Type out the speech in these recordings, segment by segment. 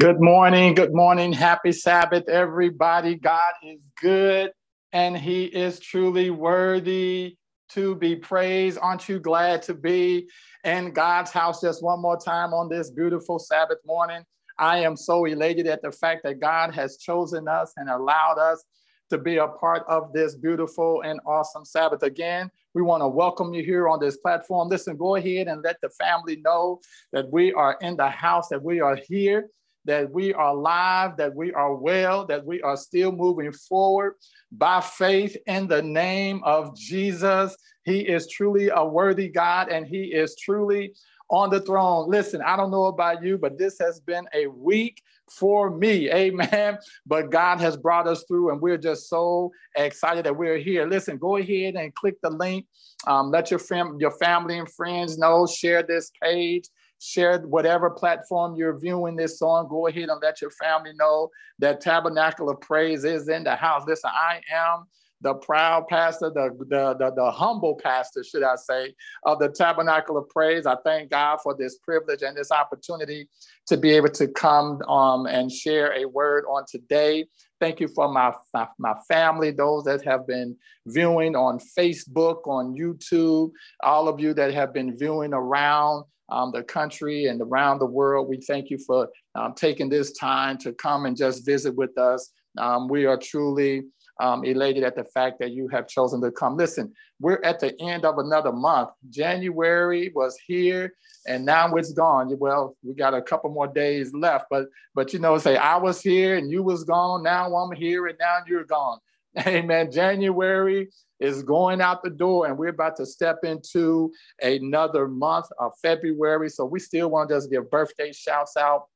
Good morning. Good morning. Happy Sabbath, everybody. God is good and He is truly worthy to be praised. Aren't you glad to be in God's house just one more time on this beautiful Sabbath morning? I am so elated at the fact that God has chosen us and allowed us to be a part of this beautiful and awesome Sabbath. Again, we want to welcome you here on this platform. Listen, go ahead and let the family know that we are in the house, that we are here that we are alive, that we are well, that we are still moving forward by faith in the name of Jesus. He is truly a worthy God and He is truly on the throne. Listen, I don't know about you, but this has been a week for me. Amen. But God has brought us through, and we're just so excited that we're here. Listen, go ahead and click the link. Um, let your, fam- your family and friends know. Share this page share whatever platform you're viewing this on. Go ahead and let your family know that Tabernacle of Praise is in the house. Listen, I am the proud pastor, the, the, the, the, humble pastor, should I say, of the Tabernacle of Praise. I thank God for this privilege and this opportunity to be able to come um, and share a word on today. Thank you for my, my, my family, those that have been viewing on Facebook, on YouTube, all of you that have been viewing around um, the country and around the world. We thank you for um, taking this time to come and just visit with us. Um, we are truly um, elated at the fact that you have chosen to come. Listen, we're at the end of another month. January was here and now it's gone. Well, we got a couple more days left, but but you know, say I was here and you was gone. Now I'm here and now you're gone. Amen. January is going out the door, and we're about to step into another month of February. So we still want to just give birthday shouts out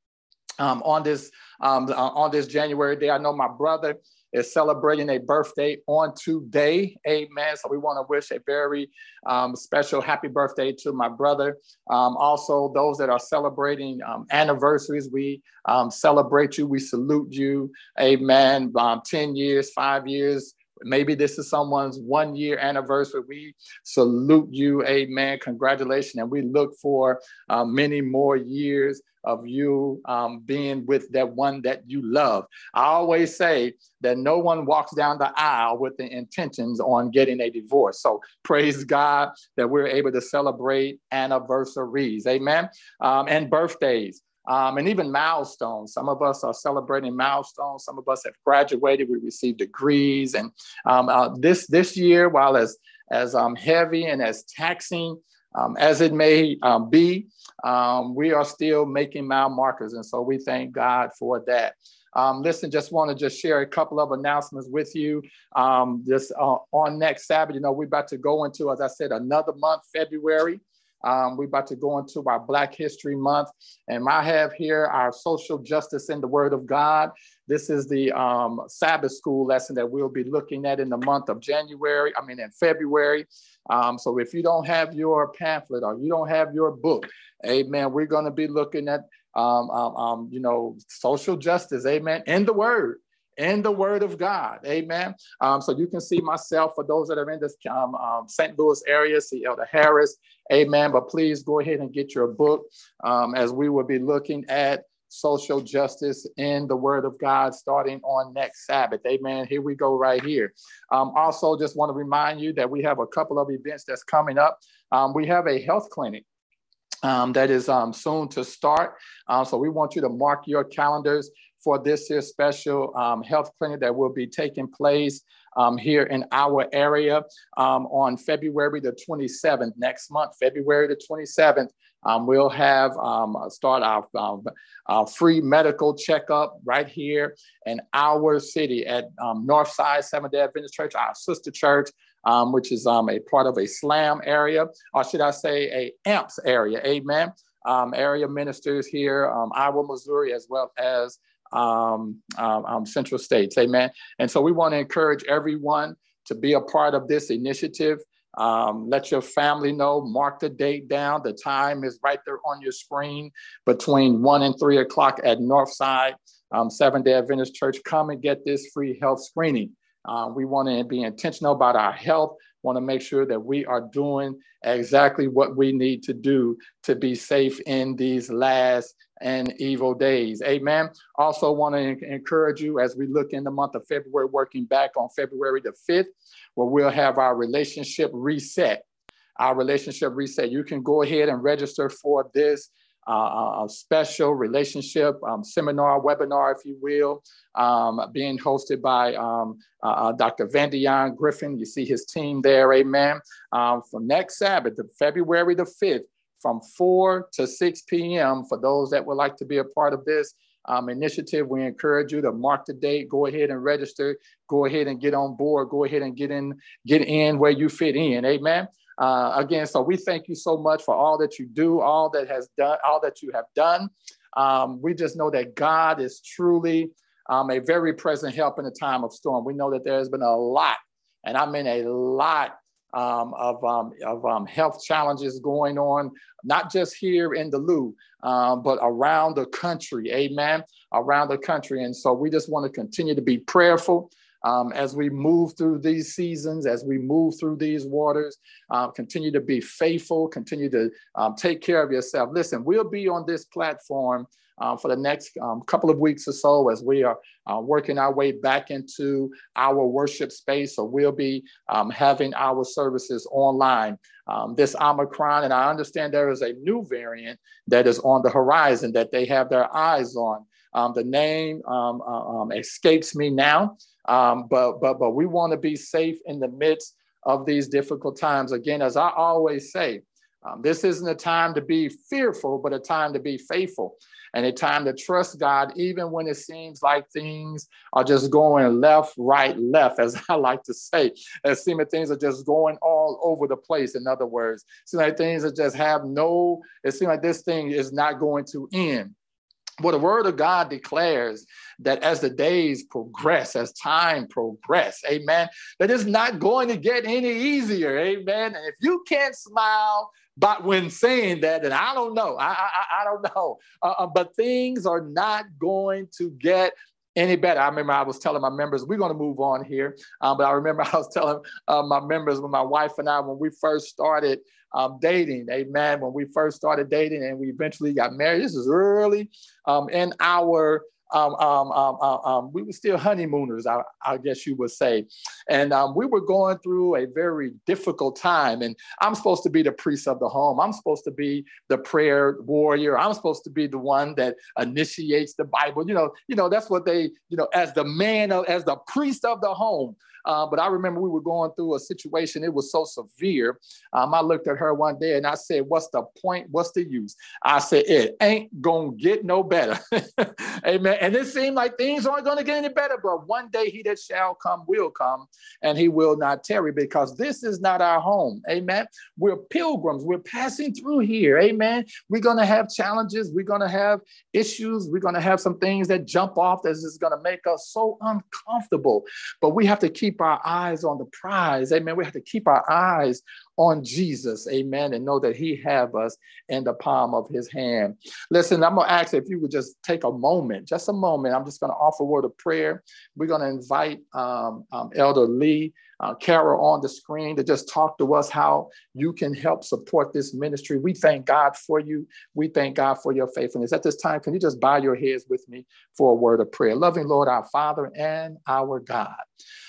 um, on this um, uh, on this January day. I know my brother is celebrating a birthday on today. Amen. So we want to wish a very um, special happy birthday to my brother. Um, also, those that are celebrating um, anniversaries, we um, celebrate you. We salute you. Amen. Um, 10 years, five years, Maybe this is someone's one year anniversary. We salute you. Amen. Congratulations. And we look for uh, many more years of you um, being with that one that you love. I always say that no one walks down the aisle with the intentions on getting a divorce. So praise God that we're able to celebrate anniversaries. Amen. Um, and birthdays um, and even milestones. Some of us are celebrating milestones. Some of us have graduated. We received degrees. And um, uh, this this year, while as as um, heavy and as taxing um, as it may um, be, um, we are still making mile markers. And so we thank God for that. Um, listen, just want to just share a couple of announcements with you. Um, just uh, on next Sabbath, you know, we're about to go into, as I said, another month, February. Um, we're about to go into our Black History Month, and I have here our social justice in the Word of God. This is the um, Sabbath school lesson that we'll be looking at in the month of January, I mean, in February. Um, so if you don't have your pamphlet or you don't have your book, amen, we're going to be looking at, um, um, um, you know, social justice, amen, in the Word in the Word of God. Amen. Um, so you can see myself for those that are in this um, um, St. Louis area, see Elder Harris. Amen. But please go ahead and get your book um, as we will be looking at social justice in the Word of God starting on next Sabbath. Amen. Here we go, right here. Um, also, just want to remind you that we have a couple of events that's coming up. Um, we have a health clinic. Um, that is um, soon to start. Uh, so we want you to mark your calendars for this year's special um, health clinic that will be taking place um, here in our area um, on February the 27th, next month, February the 27th. Um, we'll have um, start our, um, our, free medical checkup right here in our city at Northside Seventh Day Adventist Church, our sister church. which is a part of a SLAM area, or should I say a AMPS area, amen. area ministers here, Iowa, Missouri, as well as um, um, um, Central States. Amen. And so we want to encourage everyone to be a part of this initiative. Um, let your family know, mark the date down. The time is right there on your screen between one and three o'clock at Northside um, Seventh day Adventist Church. Come and get this free health screening. Uh, we want to be intentional about our health, want to make sure that we are doing exactly what we need to do to be safe in these last and evil days. Amen. Also, want to encourage you as we look in the month of February, working back on February the 5th, where we'll have our relationship reset. Our relationship reset. You can go ahead and register for this uh, a special relationship um, seminar, webinar, if you will, um, being hosted by um, uh, uh Dr. Vandion Griffin. You see his team there, amen. Um, for next Sabbath, February the 5th, from 4 to 6 p.m. For those that would like to be a part of this um, initiative, we encourage you to mark the date, go ahead and register, go ahead and get on board, go ahead and get in, get in where you fit in. Amen. Uh, again, so we thank you so much for all that you do, all that has done, all that you have done. Um, we just know that God is truly um, a very present help in a time of storm. We know that there has been a lot, and I mean a lot um, of, um, of um, health challenges going on, not just here in Lou, um, but around the country. Amen. Around the country. And so we just want to continue to be prayerful. Um, as we move through these seasons, as we move through these waters, um, continue to be faithful, continue to um, take care of yourself. Listen, we'll be on this platform uh, for the next um, couple of weeks or so as we are uh, working our way back into our worship space. So we'll be um, having our services online. Um, this Omicron, and I understand there is a new variant that is on the horizon that they have their eyes on. Um, the name um, uh, um, escapes me now, but but but we want to be safe in the midst of these difficult times. Again, as I always say, um, this isn't a time to be fearful, but a time to be faithful and a time to trust God, even when it seems like things are just going left, right, left, as I like to say. It seems like things are just going all over the place. In other words, it seems like things are just have no, it seems like this thing is not going to end. Well, the word of God declares that as the days progress, as time progress, amen, that it's not going to get any easier, amen. And if you can't smile but when saying that, and I don't know, I, I, I don't know, uh, uh, but things are not going to get any better. I remember I was telling my members, we're going to move on here. Um, but I remember I was telling uh, my members when my wife and I, when we first started um, dating, amen, when we first started dating and we eventually got married, this is early um, in our um, um, um, um, um, we were still honeymooners, I, I guess you would say. And um, we were going through a very difficult time. And I'm supposed to be the priest of the home. I'm supposed to be the prayer warrior. I'm supposed to be the one that initiates the Bible. You know, you know, that's what they, you know, as the man of, as the priest of the home. Uh, but I remember we were going through a situation, it was so severe. Um, I looked at her one day and I said, What's the point? What's the use? I said, It ain't gonna get no better. Amen. And it seemed like things aren't gonna get any better, but one day he that shall come will come and he will not tarry because this is not our home. Amen. We're pilgrims, we're passing through here. Amen. We're gonna have challenges, we're gonna have issues, we're gonna have some things that jump off that is gonna make us so uncomfortable. But we have to keep keep our eyes on the prize. Amen. We have to keep our eyes on Jesus. Amen. And know that he have us in the palm of his hand. Listen, I'm going to ask if you would just take a moment, just a moment. I'm just going to offer a word of prayer. We're going to invite um, um, Elder Lee uh, Carol on the screen to just talk to us how you can help support this ministry. We thank God for you. We thank God for your faithfulness. At this time, can you just bow your heads with me for a word of prayer? Loving Lord, our Father and our God.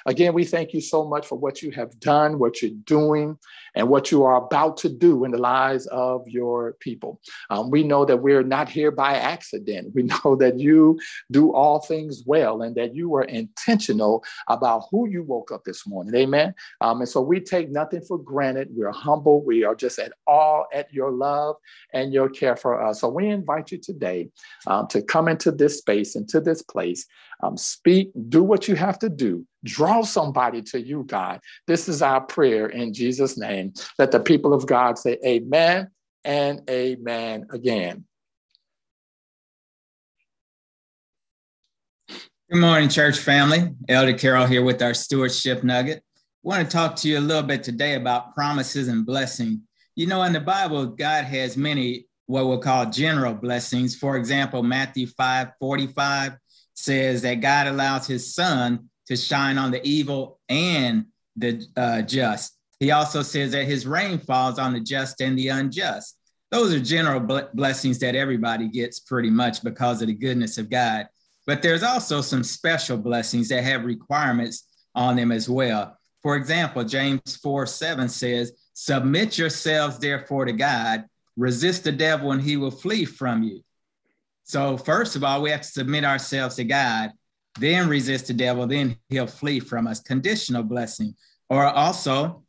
Again, we thank you so much for what you have done, what you're doing, and what you are about to do in the lives of your people. Um, we know that we're not here by accident. We know that you do all things well and that you were intentional about who you woke up this morning. Amen. Um, and so we take nothing for granted. We're humble. We are just at all at your love and your care for us. So we invite you today um, to come into this space, into this place, um, speak, do what you have to do Draw somebody to you, God. This is our prayer in Jesus' name. Let the people of God say amen and amen again. Good morning, church family. Elder Carol here with our stewardship nugget. I want to talk to you a little bit today about promises and blessing. You know, in the Bible, God has many what we'll call general blessings. For example, Matthew 5 45 says that God allows his sun to shine on the evil and the uh, just. He also says that his rain falls on the just and the unjust. Those are general blessings that everybody gets pretty much because of the goodness of God. But there's also some special blessings that have requirements on them as well. For example, James 4 7 says, Submit yourselves therefore to God, resist the devil, and he will flee from you. So, first of all, we have to submit ourselves to God, then resist the devil, then he'll flee from us. Conditional blessing. Or also,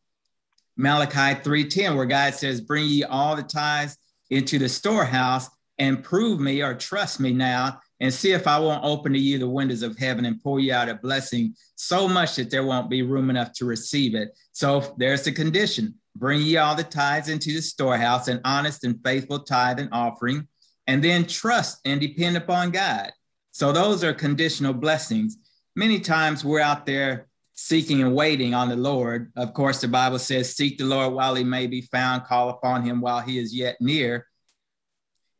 Malachi 3:10, where God says, Bring ye all the tithes into the storehouse and prove me or trust me now and see if I won't open to you the windows of heaven and pour you out a blessing so much that there won't be room enough to receive it. So there's the condition bring ye all the tithes into the storehouse, an honest and faithful tithe and offering, and then trust and depend upon God. So those are conditional blessings. Many times we're out there seeking and waiting on the Lord. Of course, the Bible says, Seek the Lord while he may be found, call upon him while he is yet near.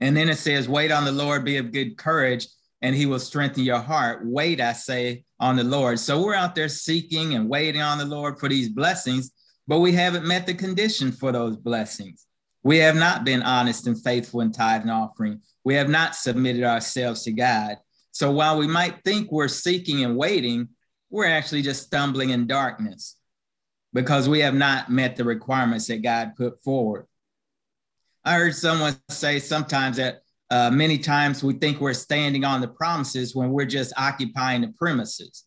And then it says, Wait on the Lord, be of good courage, and he will strengthen your heart. Wait, I say, on the Lord. So we're out there seeking and waiting on the Lord for these blessings, but we haven't met the condition for those blessings. We have not been honest and faithful in tithe and offering. We have not submitted ourselves to God. So while we might think we're seeking and waiting, we're actually just stumbling in darkness because we have not met the requirements that God put forward. I heard someone say sometimes that uh, many times we think we're standing on the promises when we're just occupying the premises.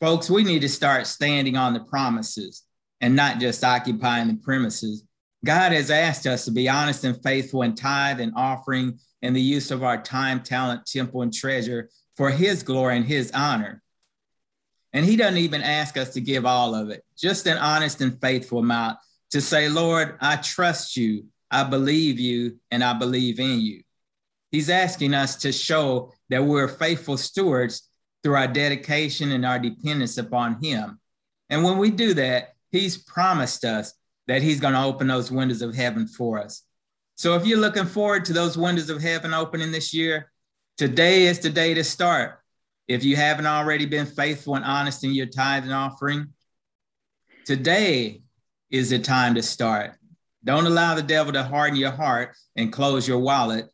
Folks, we need to start standing on the promises and not just occupying the premises. God has asked us to be honest and faithful in tithe and offering and the use of our time, talent, temple, and treasure for His glory and His honor. And He doesn't even ask us to give all of it, just an honest and faithful amount to say, Lord, I trust you. I believe you and I believe in you. He's asking us to show that we're faithful stewards through our dedication and our dependence upon Him. And when we do that, He's promised us that He's going to open those windows of heaven for us. So if you're looking forward to those windows of heaven opening this year, today is the day to start. If you haven't already been faithful and honest in your tithe and offering, today is the time to start. Don't allow the devil to harden your heart and close your wallet,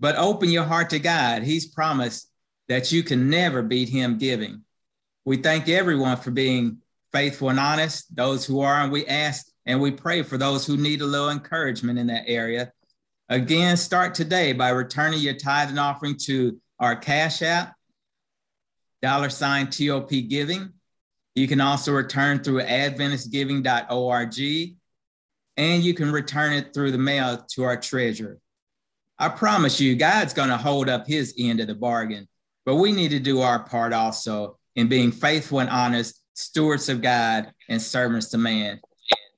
but open your heart to God. He's promised that you can never beat him giving. We thank everyone for being faithful and honest, those who are, and we ask and we pray for those who need a little encouragement in that area. Again, start today by returning your tithe and offering to our Cash App, dollar sign TOP Giving. You can also return through AdventistGiving.org and you can return it through the mail to our treasurer. I promise you, God's going to hold up his end of the bargain, but we need to do our part also in being faithful and honest stewards of God and servants to man.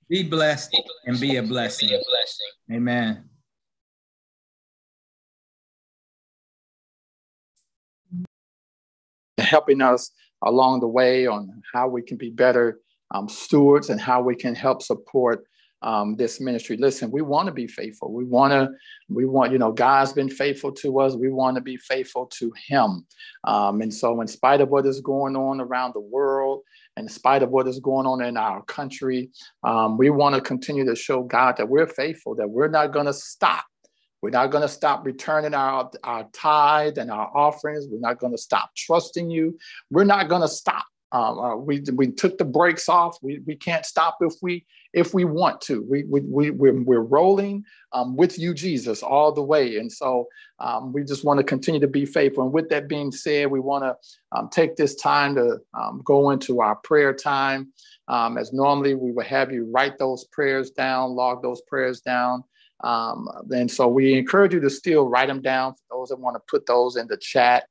Be blessed and be a blessing. Amen. Helping us along the way on how we can be better um, stewards and how we can help support um, this ministry. Listen, we want to be faithful. We want to, we want, you know, God's been faithful to us. We want to be faithful to Him. Um, and so, in spite of what is going on around the world, in spite of what is going on in our country, um, we want to continue to show God that we're faithful, that we're not going to stop. We're not going to stop returning our, our tithe and our offerings. We're not going to stop trusting you. We're not going to stop. Um, uh, we, we took the brakes off. We, we can't stop if we if we want to. We, we, we, we're, we're rolling um, with you, Jesus, all the way. And so um, we just want to continue to be faithful. And with that being said, we want to um, take this time to um, go into our prayer time. Um, as normally, we would have you write those prayers down, log those prayers down. And so we encourage you to still write them down for those that want to put those in the chat.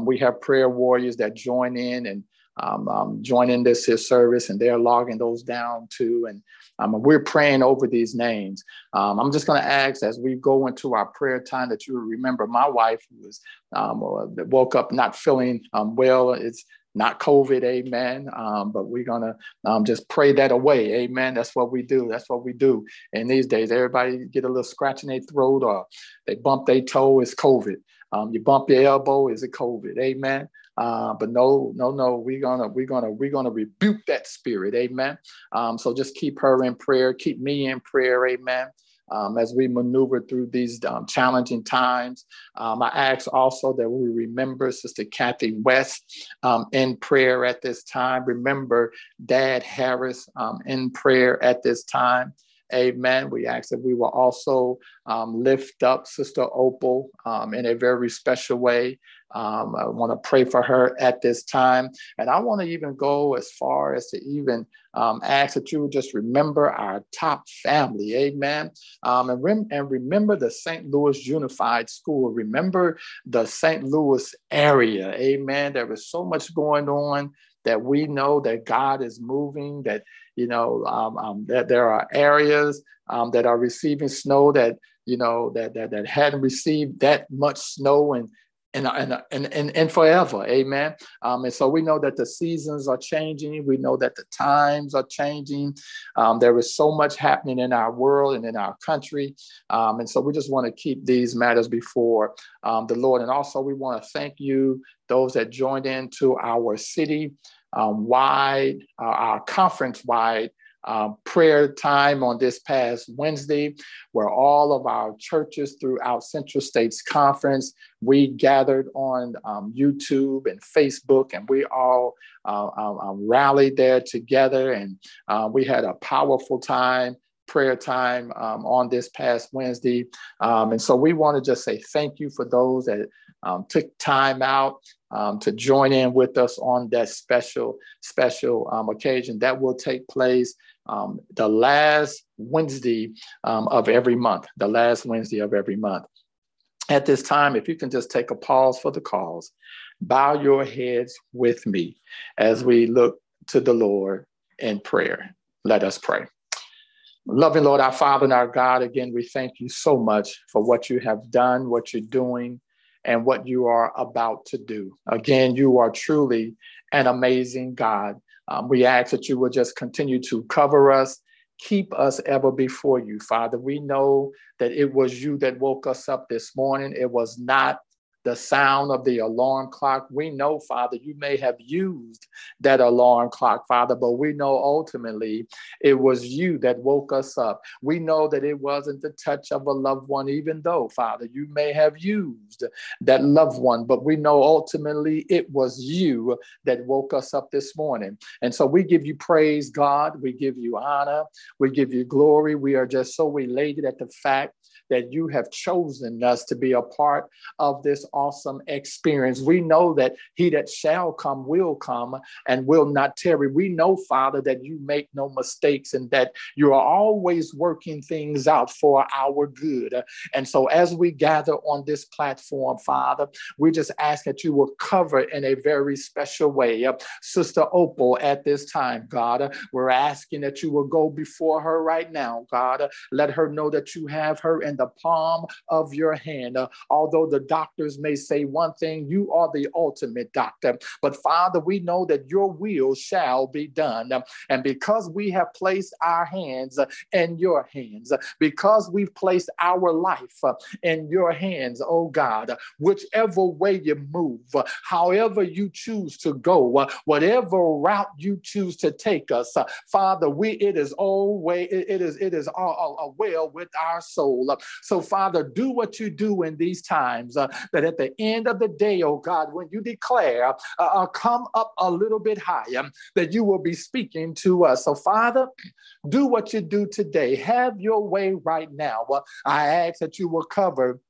we have prayer warriors that join in and um, um, joining this his service and they're logging those down too. And um, we're praying over these names. Um, I'm just going to ask as we go into our prayer time that you remember my wife who was um, woke up not feeling um, well. It's not COVID, amen. Um, but we're gonna um, just pray that away, amen. That's what we do. That's what we do. And these days, everybody get a little scratch in their throat or they bump their toe, it's COVID. Um, you bump your elbow, is it COVID? Amen. Uh, but no, no, no, we're gonna, we're gonna, we're gonna rebuke that spirit, amen. Um, so just keep her in prayer, keep me in prayer, amen. um, as we maneuver through these um, challenging times. Um, I ask also that we remember Sister Kathy West um, in prayer at this time. Remember Dad Harris um, in prayer at this time. Amen. We ask that we will also um, lift up Sister Opal in a very special way. Um, I want to pray for her at this time. And I want to even go as far as to even um, ask that you just remember our top family. Amen. Um, and, rem- and remember the St. Louis Unified School. Remember the St. Louis area. Amen. There is so much going on that we know that God is moving, that, you know, um, um, that there are areas um, that are receiving snow that, you know, that, that, that hadn't received that much snow and and, and, and, and, forever. Amen. Um, and so we know that the seasons are changing. We know that the times are changing. Um, there is so much happening in our world and in our country. Um, and so we just want to keep these matters before um, the Lord. And also, we want to thank you, those that joined into our city um, wide, uh, our conference wide uh, prayer time on this past Wednesday, where all of our churches throughout Central States Conference, we gathered on um, YouTube and Facebook, and we all uh, um, um rallied there together, and uh, we had a powerful time prayer time um, on this past Wednesday. Um, and so we want to just say thank you for those that um, took time out um, to join in with us on that special, special um, occasion that will take place um, the last Wednesday um, of every month, the last Wednesday of every month. At this time, if you can just take a pause for the calls, bow your heads with me as we look to the Lord in prayer. Let us pray. Loving Lord, our Father and our God, again, we thank you so much for what you have done, what you're doing, and what you are about to do. Again, you are truly an amazing God. Um, we ask that you will just continue to cover us, keep us ever before you, Father. We know that it was you that woke us up this morning. It was not the sound of the alarm clock. We know, Father, you may have used that alarm clock, Father, but we know ultimately it was you that woke us up. We know that it wasn't the touch of a loved one, even though, Father, you may have used that loved one, but we know ultimately it was you that woke us up this morning. And so we give you praise, God. We give you honor. We give you glory. We are just so elated at the fact that you have chosen us to be a part of this awesome experience. We know that he that shall come will come and will not tarry. We know, Father, that you make no mistakes and that you are always working things out for our good. And so as we gather on this platform, Father, we just ask that you will cover in a very special way. Sister Opal at this time, God, we're asking that you will go before her right now, God. Let her know that you have her in the palm of your hand. Uh, although the doctors may say one thing, you are the ultimate doctor. But Father, we know that your will shall be done. And because we have placed our hands uh, in your hands, uh, because we've placed our life uh, in your hands, oh God, whichever way you move, however you choose to go, whatever route you choose to take us, Father, we it is always it is it is all well with our soul. So, Father, do what you do in these times, uh, that at the end of the day, oh God, when you declare, uh, uh, come up a little bit higher, that you will be speaking to us. So, Father, do what you do today. Have your way right now. I ask that you will cover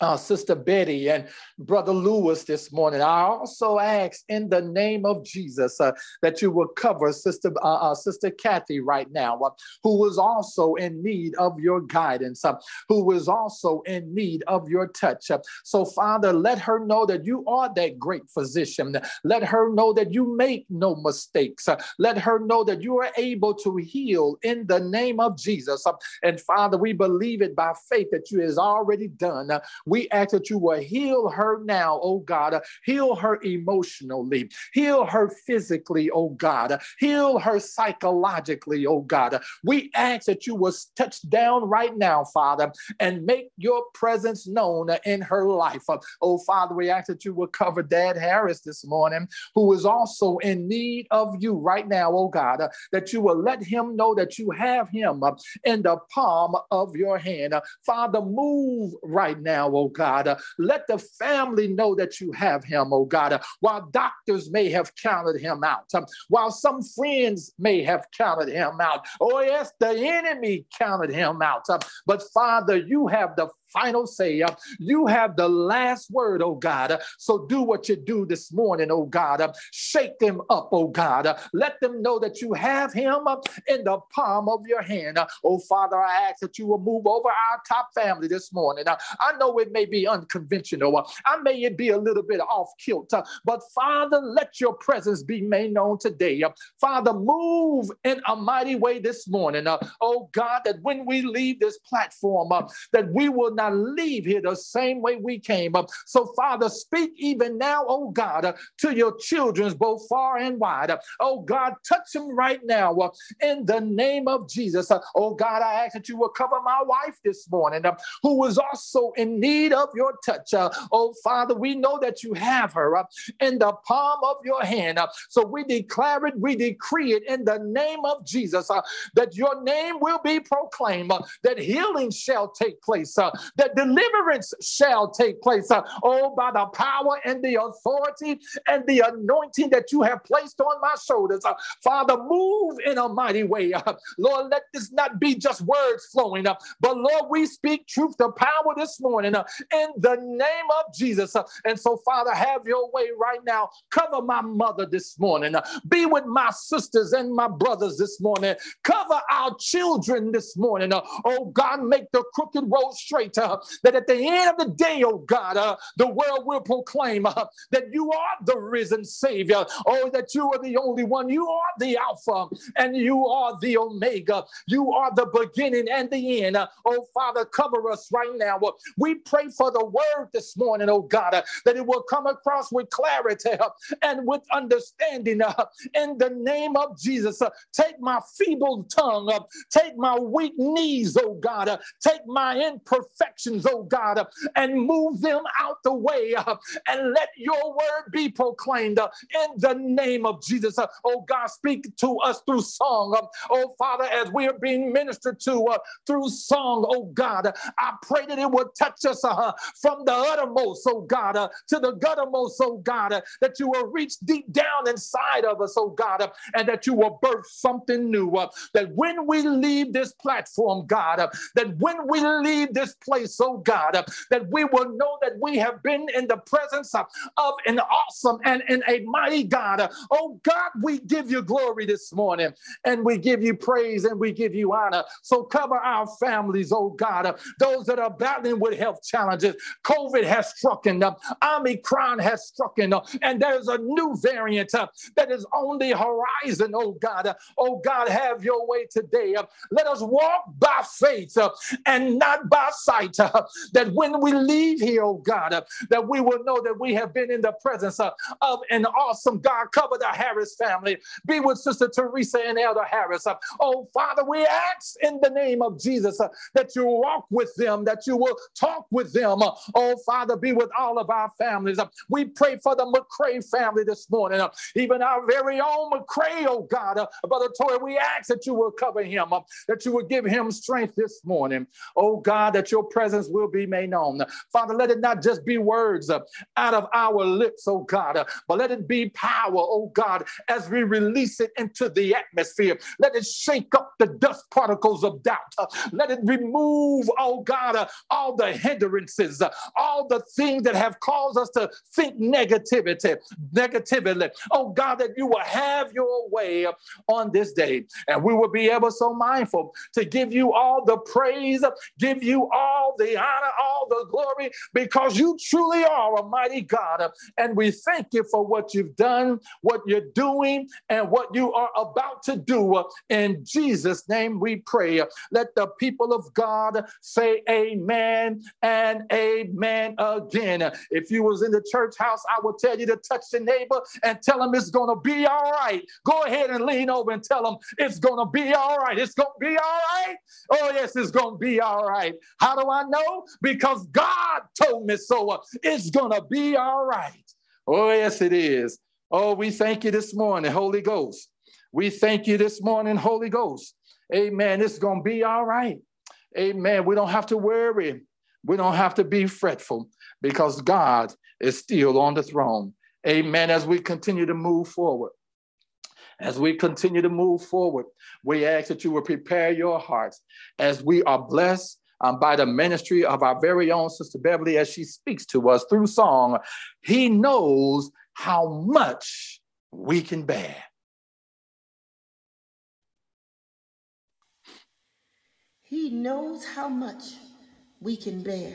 uh, Sister Betty and Brother Lewis this morning. I also ask in the name of Jesus uh, that you will cover Sister uh, uh Sister Kathy right now, uh, who was also in need of your guidance, uh, who was also in need of your touch. so, Father, let her know that you are that great physician. Let her know that you make no mistakes. let her know that you are able to heal in the name of Jesus. and Father, we believe it by faith that you has already done We ask that you will heal her now, oh God. Heal her emotionally, heal her physically, oh God. Heal her psychologically, oh God. We ask that you will touch down right now, Father, and make your presence known in her life. Oh, Father, we ask that you will cover Dad Harris this morning, who is also in need of you right now, oh God, that you will let him know that you have him in the palm of your hand. Father, move right now, oh God. Uh, let the family know that you have him, oh God. Uh, while doctors may have counted him out, um, while some friends may have counted him out, oh yes, the enemy counted him out. Um, but Father, you have the final say. Uh, you have the last word, oh God. Uh, so do what you do this morning, oh God. Uh, shake them up, oh God. Let them know that you have him in the palm of your hand. Oh Father, I ask that you will move over our top family this morning. I know it may be unconventional. I may it be a little bit off kilter, but Father, let your presence be made known today. Father, move in a mighty way this morning. Oh God, that when we leave this platform, that we will not not leave here the same way we came. up. So, Father, speak even now, oh God, uh, to your children, both far and wide. Oh God, touch them right now uh, in the name of Jesus. Uh, oh God, I ask that you will cover my wife this morning, who was also in need of your touch. Oh Father, we know that you have her in the palm of your hand. So we declare it, we decree it in the name of Jesus that your name will be proclaimed, that healing shall take place, that deliverance shall take place. Uh, oh, by the power and the authority and the anointing that you have placed on my shoulders. Uh, Father, move in a mighty way. Uh, Lord, let this not be just words flowing up, but Lord, we speak truth to power this morning uh, in the name of Jesus. Uh, and so, Father, have your way right now. Cover my mother this morning. Uh, be with my sisters and my brothers this morning. Cover our children this morning. oh, God, make the crooked road straight uh, that at the end of the day, oh God, uh, the world will proclaim uh, that you are the risen Savior. Oh, that you are the only one. You are the Alpha and you are the Omega. You are the beginning and the end. Uh, oh, Father, cover us right now. Uh, we pray for the word this morning, oh God, uh, that it will come across with clarity and with understanding. in the name of Jesus, take my feeble tongue, take my weak knees, oh God, take my imperfection distractions, oh God, and move them out the way and let your word be proclaimed in the name of Jesus. Oh God, speak to us through song. Oh Father, as we are being ministered to uh, through song, oh God, I pray that it will touch us uh, from the uttermost, oh God, uh, to the guttermost, oh God, that you will reach deep down inside of us, oh God, and that you will birth something new. that when we leave this platform, God, that when we leave this place, oh God, uh, that we will know that we have been in the presence of an awesome and, and a mighty God. Uh, oh God, we give you glory this morning and we give you praise and we give you honor. So cover our families, oh God, uh, those that are battling with health challenges. COVID has struck in them, Omicron has struck in them, and there's a new variant uh, that is on the horizon, oh God. Oh God, have your way today. Let us walk by faith uh, and not by sight. Uh, that when we leave here, oh God, uh, that we will know that we have been in the presence uh, of an awesome God. Cover the Harris family. Be with Sister Teresa and Elder Harris. Uh, oh, Father, we ask in the name of Jesus that you walk with them, that you will talk with them. Oh, Father, be with all of our families. We pray for the McCray family this morning, even our very own McCray, oh God. Brother Toy, we ask that you will cover him, that you will give him strength this morning. Oh God, that your presence will be made known. Father, let it not just be words uh, out of our lips, oh God, uh, but let it be power, oh God, as we release it into the atmosphere. Let it shake up the dust particles of doubt. Uh, let it remove, oh God, all the hindrances, all the things that have caused us to think negativity, negatively. Oh God, that you will have your way on this day. And we will be ever so mindful to give you all the praise, give you all the the honor, all the glory, because you truly are a mighty God. And we thank you for what you've done, what you're doing, and what you are about to do. In Jesus' name we pray. Let the people of God say amen and and amen again. If you was in the church house, I will tell you to touch the neighbor and tell him it's going to be all right. Go ahead and lean over and tell him it's going to be all right. It's going to be all right. Oh, yes, it's going to be all right. How do I know? Because God told me so. It's going to be all right. Oh, yes, it is. Oh, we thank you this morning, Holy Ghost. We thank you this morning, Holy Ghost. Amen. It's going to be all right. Amen. We don't have to worry. We don't have to be fretful because God is still on the throne. Amen. As we continue to move forward, as we continue to move forward, we ask that you will prepare your hearts as we are blessed um, by the ministry of our very own Sister Beverly as she speaks to us through song. He knows how much we can bear. He knows how much we can bear.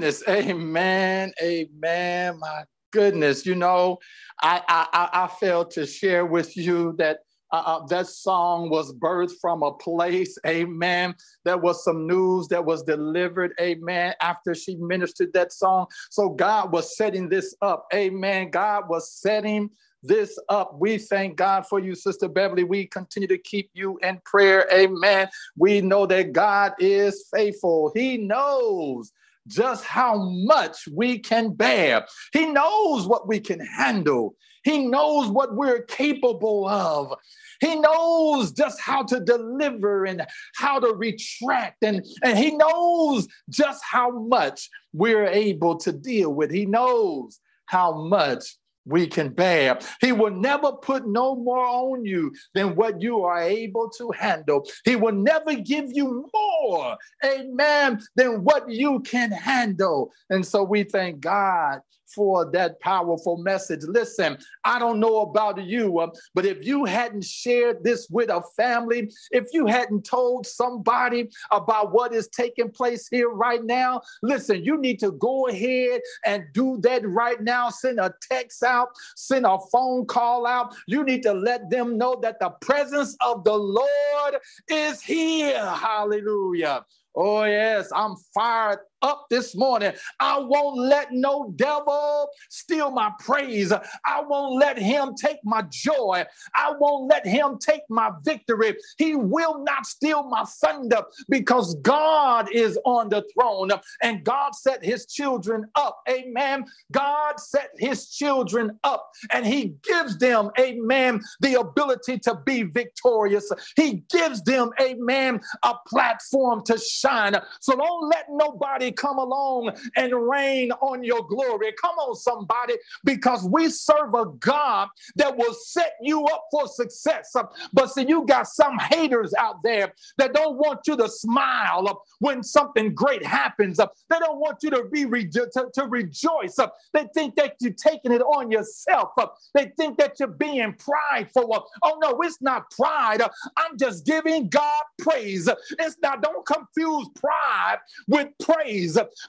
Goodness. Amen. Amen. My goodness. You know, I I, I failed to share with you that uh, uh, that song was birthed from a place, amen. There was some news that was delivered, amen, after she ministered that song. So God was setting this up, amen. God was setting this up. We thank God for you, Sister Beverly. We continue to keep you in prayer, amen. We know that God is faithful, He knows just how much we can bear. He knows what we can handle. He knows what we're capable of. He knows just how to deliver and how to retract. And, and he knows just how much we're able to deal with. He knows how much we can bear. He will never put no more on you than what you are able to handle. He will never give you more, amen, than what you can handle. And so we thank God for that powerful message. Listen, I don't know about you, uh, but if you hadn't shared this with a family, if you hadn't told somebody about what is taking place here right now, listen, you need to go ahead and do that right now. Send a text out, send a phone call out. You need to let them know that the presence of the Lord is here. Hallelujah. Oh, yes, I'm fired up this morning. I won't let no devil steal my praise. I won't let him take my joy. I won't let him take my victory. He will not steal my thunder because God is on the throne and God set his children up. Amen. God set his children up and he gives them, amen, the ability to be victorious. He gives them, amen, a platform to shine. So don't let nobody come along and rain on your glory. Come on, somebody, because we serve a God that will set you up for success. But see, you got some haters out there that don't want you to smile when something great happens. They don't want you to be re- to, to rejoice. They think that you're taking it on yourself. They think that you're being prideful. Oh no, it's not pride. I'm just giving God praise. It's not. Don't confuse pride with praise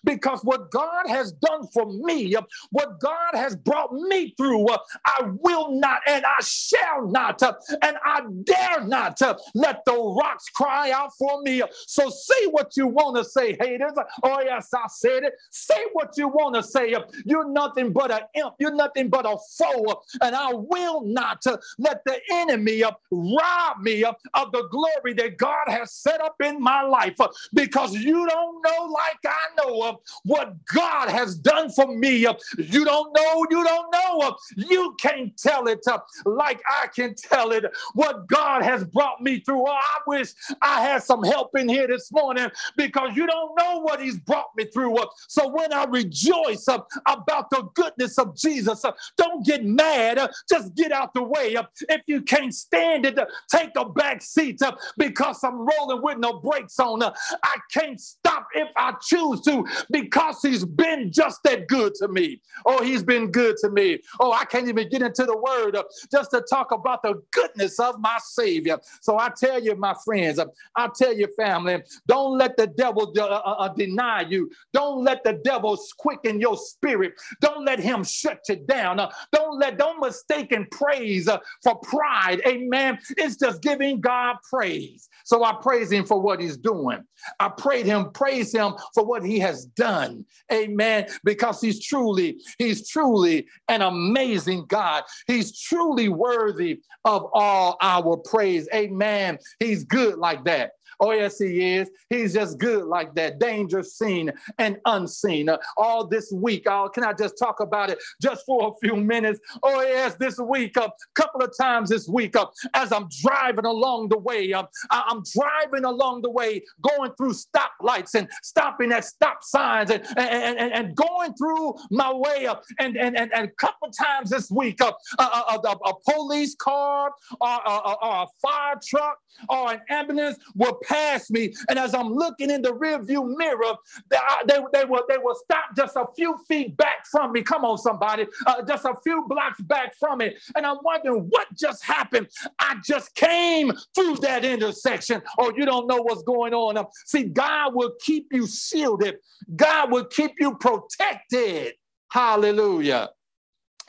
because what God has done for me, what God has brought me through, I will not and I shall not and I dare not let the rocks cry out for me. So say what you want to say, haters. Oh, yes, I said it. Say what you want to say. You're nothing but an imp. You're nothing but a foe. And I will not let the enemy rob me of the glory that God has set up in my life because you don't know like I I know of what God has done for me. You don't know, you don't know. You can't tell it uh, like I can tell it. What God has brought me through. Oh, I wish I had some help in here this morning because you don't know what He's brought me through. Uh, so when I rejoice uh, about the goodness of Jesus, don't get mad. Just get out the way. If you can't stand it, take a back seat because I'm rolling with no brakes on. I can't stop if I choose to because he's been just that good to me. Oh, he's been good to me. Oh, I can't even get into the word uh, just to talk about the goodness of my Savior. So I tell you, my friends, uh, I tell you, family, don't let the devil uh, uh, uh, deny you. Don't let the devil quicken your spirit. Don't let him shut you down. Uh, don't let, don't mistake mistaken praise for pride. Amen. It's just giving God praise. So I praise him for what he's doing. I prayed him, praise him for what he has done. Amen. Because he's truly, he's truly an amazing God. He's truly worthy of all our praise. Amen. He's good like that. Oh, yes, he is. He's just good like that. Danger seen and unseen. Uh, all this week, uh, can I just talk about it just for a few minutes? Oh, yes, this week, a uh, couple of times this week, uh, as I'm driving along the way, uh, I'm driving along the way, going through stoplights and stopping at stop signs and, and, and, and going through my way up. And, and, and, and a couple of times this week, uh, a, a, a, police car or, or, or, a fire truck or an ambulance will pass me. And as I'm looking in the rearview mirror, they, they, they, will, they will stop just a few feet back from me. Come on, somebody. Uh, just a few blocks back from it. And I'm wondering what just happened. I just came through that intersection. Oh, you don't know what's going on. See, God will keep you shielded, God will keep you protected. Hallelujah.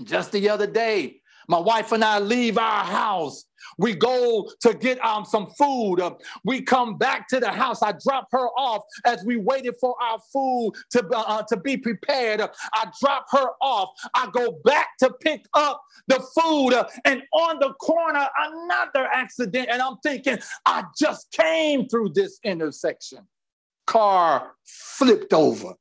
Just the other day, my wife and I leave our house. We go to get um, some food. Uh, we come back to the house. I drop her off as we waited for our food to, uh, uh to be prepared. I drop her off. I go back to pick up the food. Uh, and on the corner, another accident. And I'm thinking, I just came through this intersection. Car flipped over.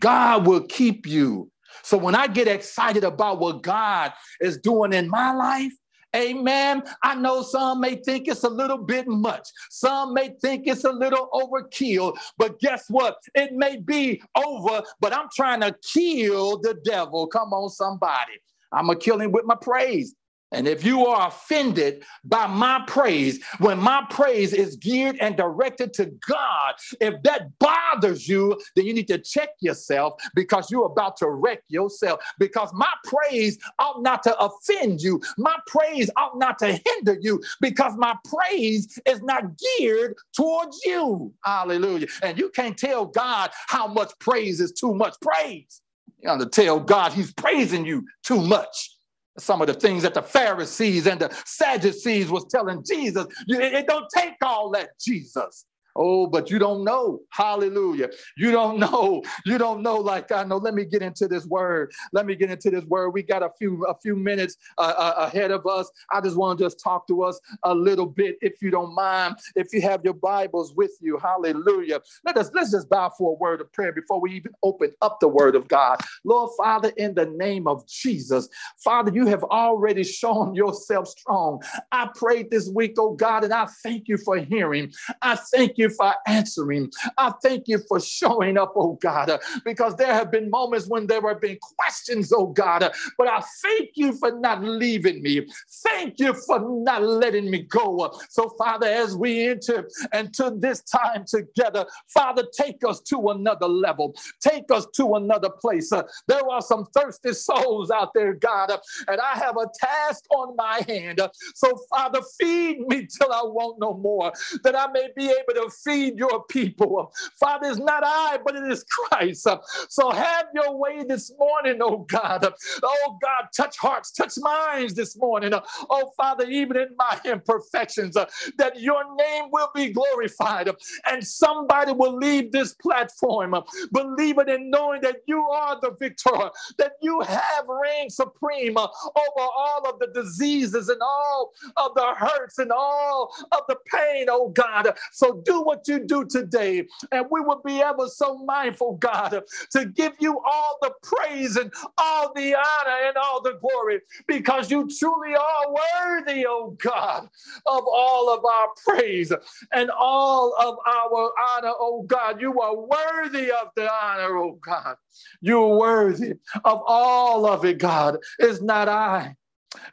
God will keep you so when I get excited about what God is doing in my life, Amen. I know some may think it's a little bit much. Some may think it's a little overkill. But guess what? It may be over, but I'm trying to kill the devil. Come on, somebody. I'm going to kill him with my praise. And if you are offended by my praise, when my praise is geared and directed to God, if that bothers you, then you need to check yourself because you're about to wreck yourself. Because my praise ought not to offend you, my praise ought not to hinder you because my praise is not geared towards you. Hallelujah. And you can't tell God how much praise is too much praise. You have to tell God he's praising you too much some of the things that the Pharisees and the Sadducees was telling Jesus. It, don't take all that, Jesus. Oh, but you don't know. Hallelujah. You don't know. You don't know like I know. Let me get into this word. Let me get into this word. We got a few a few minutes uh, uh, ahead of us. I just want to just talk to us a little bit, if you don't mind. If you have your Bibles with you, Hallelujah. Let us let's just bow for a word of prayer before we even open up the Word of God. Lord Father, in the name of Jesus, Father, you have already shown yourself strong. I prayed this week, oh God, and I thank you for hearing. I thank you you for answering. I thank you for showing up, oh God, because there have been moments when there have been questions, oh God, but I thank you for not leaving me. Thank you for not letting me go. So, Father, as we enter into this time together, Father, take us to another level, take us to another place. There are some thirsty souls out there, God, and I have a task on my hand. So, Father, feed me till I want no more, that I may be able to feed your people. Father, it's not I, but it is Christ. So have your way this morning, oh God. Oh God, touch hearts, touch minds this morning. Oh Father, even in my imperfections, that your name will be glorified and somebody will leave this platform believing and knowing that you are the victor, that you have reigned supreme over all of the diseases and all of the hurts and all of the pain, oh God. So what you do today. And we will be ever so mindful, God, to give you all the praise and all the honor and all the glory because you truly are worthy, oh God, of all of our praise and all of our honor, oh God. You are worthy of the honor, oh God. You're worthy of all of it, God. It's not I,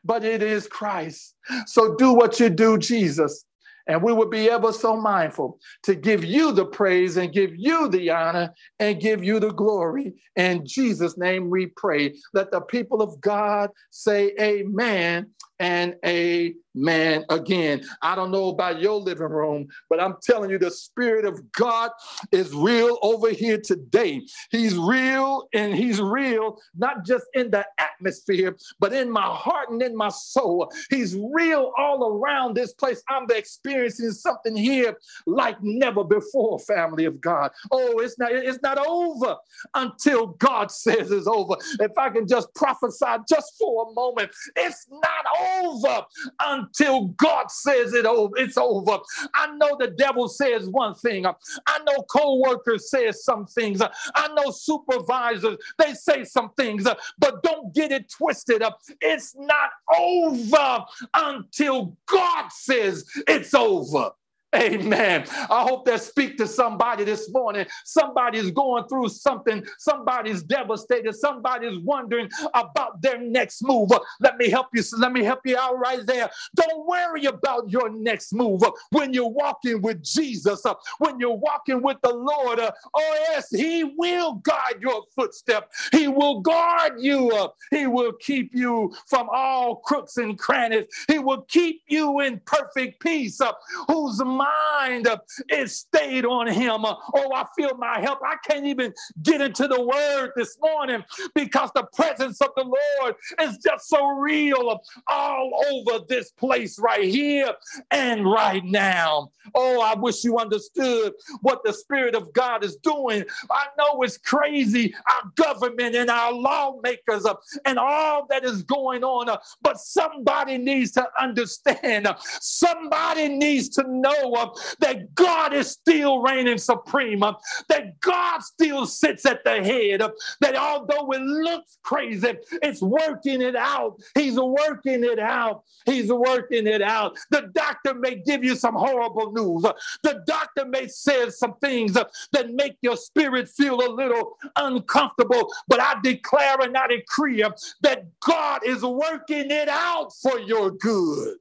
but it is Christ. So do what you do, Jesus. And we would be ever so mindful to give you the praise and give you the honor and give you the glory. In Jesus' name we pray. Let the people of God say amen and amen again. I don't know about your living room, but I'm telling you, the Spirit of God is real over here today. He's real and He's real, not just in the atmosphere, but in my heart and in my soul. He's real all around this place. I'm experiencing something here like never before, family of God. Oh, it's not, it's not over until God says it's over. If I can just prophesy just for a moment, it's not over over until God says it over. It's over. I know the devil says one thing. I know co-workers say some things. I know supervisors, they say some things, but don't get it twisted up. It's not over until God says it's over. Amen. I hope that speak to somebody this morning. Somebody's going through something. Somebody's devastated. Somebody's wondering about their next move. Let me help you. Let me help you out right there. Don't worry about your next move when you're walking with Jesus. When you're walking with the Lord. Oh yes, He will guide your footstep. He will guard you. He will keep you from all crooks and crannies. He will keep you in perfect peace. Whose mind is stayed on him. Oh, I feel my help. I can't even get into the word this morning because the presence of the Lord is just so real all over this place right here and right now. Oh, I wish you understood what the Spirit of God is doing. I know it's crazy, our government and our lawmakers and all that is going on, but somebody needs to understand. Somebody needs to know uh, that God is still reigning supreme, uh, that God still sits at the head, uh, that although it looks crazy, it's working it out. He's working it out. He's working it out. The doctor may give you some horrible news. The doctor may say some things that make your spirit feel a little uncomfortable, but I declare and I decree that God is working it out for your good.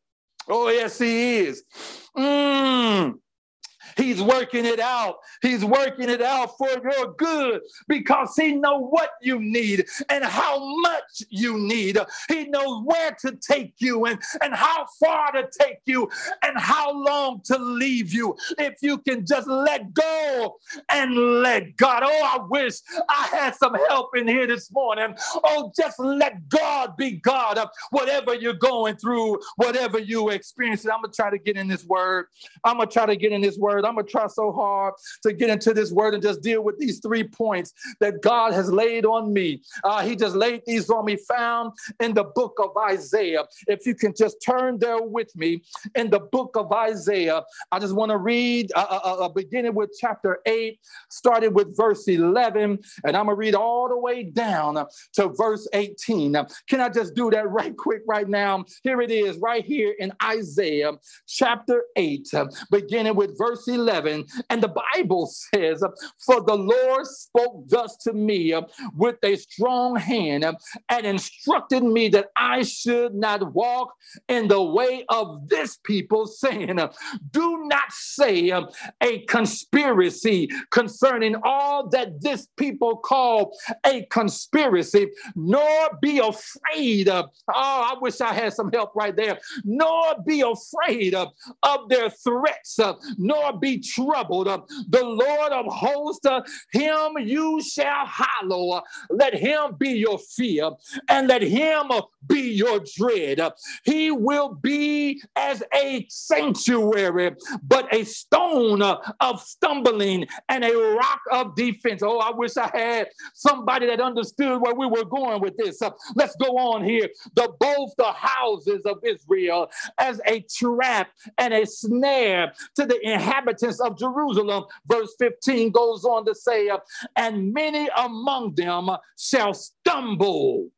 Oh, yes, He is. Mm. He's working it out. He's working it out for your good because he knows what you need and how much you need. He knows where to take you and, and how far to take you and how long to leave you. If you can just let go and let God. Oh, I wish I had some help in here this morning. Oh, just let God be God. of Whatever you're going through, whatever you experience. I'm to try to get in this word. I'm to try to get in this word. I'm going to try so hard to get into this word and just deal with these three points that God has laid on me. Uh, he just laid these on me, found in the book of Isaiah. If you can just turn there with me in the book of Isaiah, I just want to read, uh, uh, uh, uh beginning with chapter 8, starting with verse 11, and I'm going to read all the way down to verse 18. Can I just do that right quick right now? Here it is, right here in Isaiah chapter 8, beginning with verse 11. 11. And the Bible says, For the Lord spoke thus to me with a strong hand and instructed me that I should not walk in the way of this people, saying, Do not say a conspiracy concerning all that this people call a conspiracy, nor be afraid of. Oh, I wish I had some help right there. Nor be afraid of, of their threats, nor be troubled. Uh, the Lord of hosts, uh, him you shall hallow. Uh, let him be your fear and let him be your dread. He will be as a sanctuary, but a stone of stumbling and a rock of defense. Oh, I wish I had somebody that understood where we were going with this. let's go on here. The both the houses of Israel as a trap and a snare to the inhabitants inhabitants of Jerusalem. Verse 15 goes on to say, and many among them shall stumble.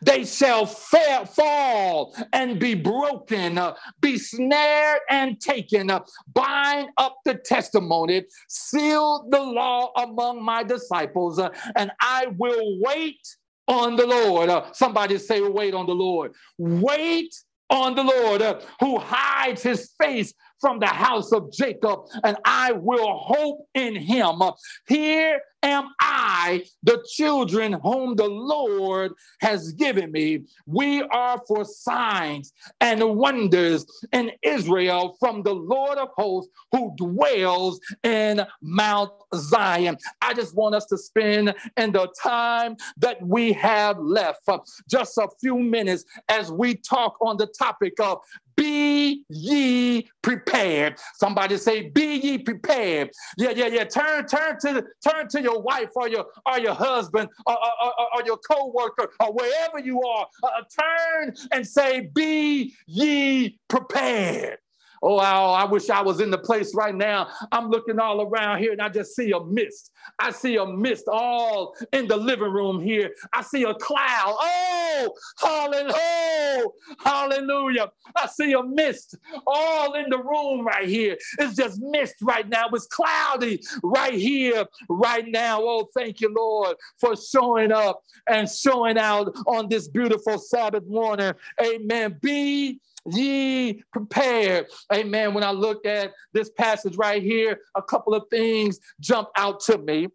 They shall fa- fall and be broken, uh, be snared and taken, uh, bind up the testimony, seal the law among my disciples, uh, and I will wait on the Lord. Somebody say, wait on the Lord. Wait on the Lord, who hides his face from the house of Jacob, and I will hope in him. Here am I, the children whom the Lord has given me. We are for signs and wonders in Israel from the Lord of hosts who dwells in Mount Zion. I just want us to spend in the time that we have left, uh, just a few minutes as we talk on the topic of be ye prepared. Somebody say, be ye prepared. Yeah, yeah, yeah. Turn, turn to turn to your wife or your or your husband or, or, or, or your co-worker or wherever you are. Uh, turn and say, be ye prepared. Oh, I, I wish I was in the place right now. I'm looking all around here and I just see a mist. I see a mist all in the living room here. I see a cloud. Oh, hallelujah. Hallelujah. I see a mist all in the room right here. It's just mist right now. It's cloudy right here, right now. Oh, thank you, Lord, for showing up and showing out on this beautiful Sabbath morning. Amen. Be ye prepared. Amen. When I look at this passage right here, a couple of things jump out to me.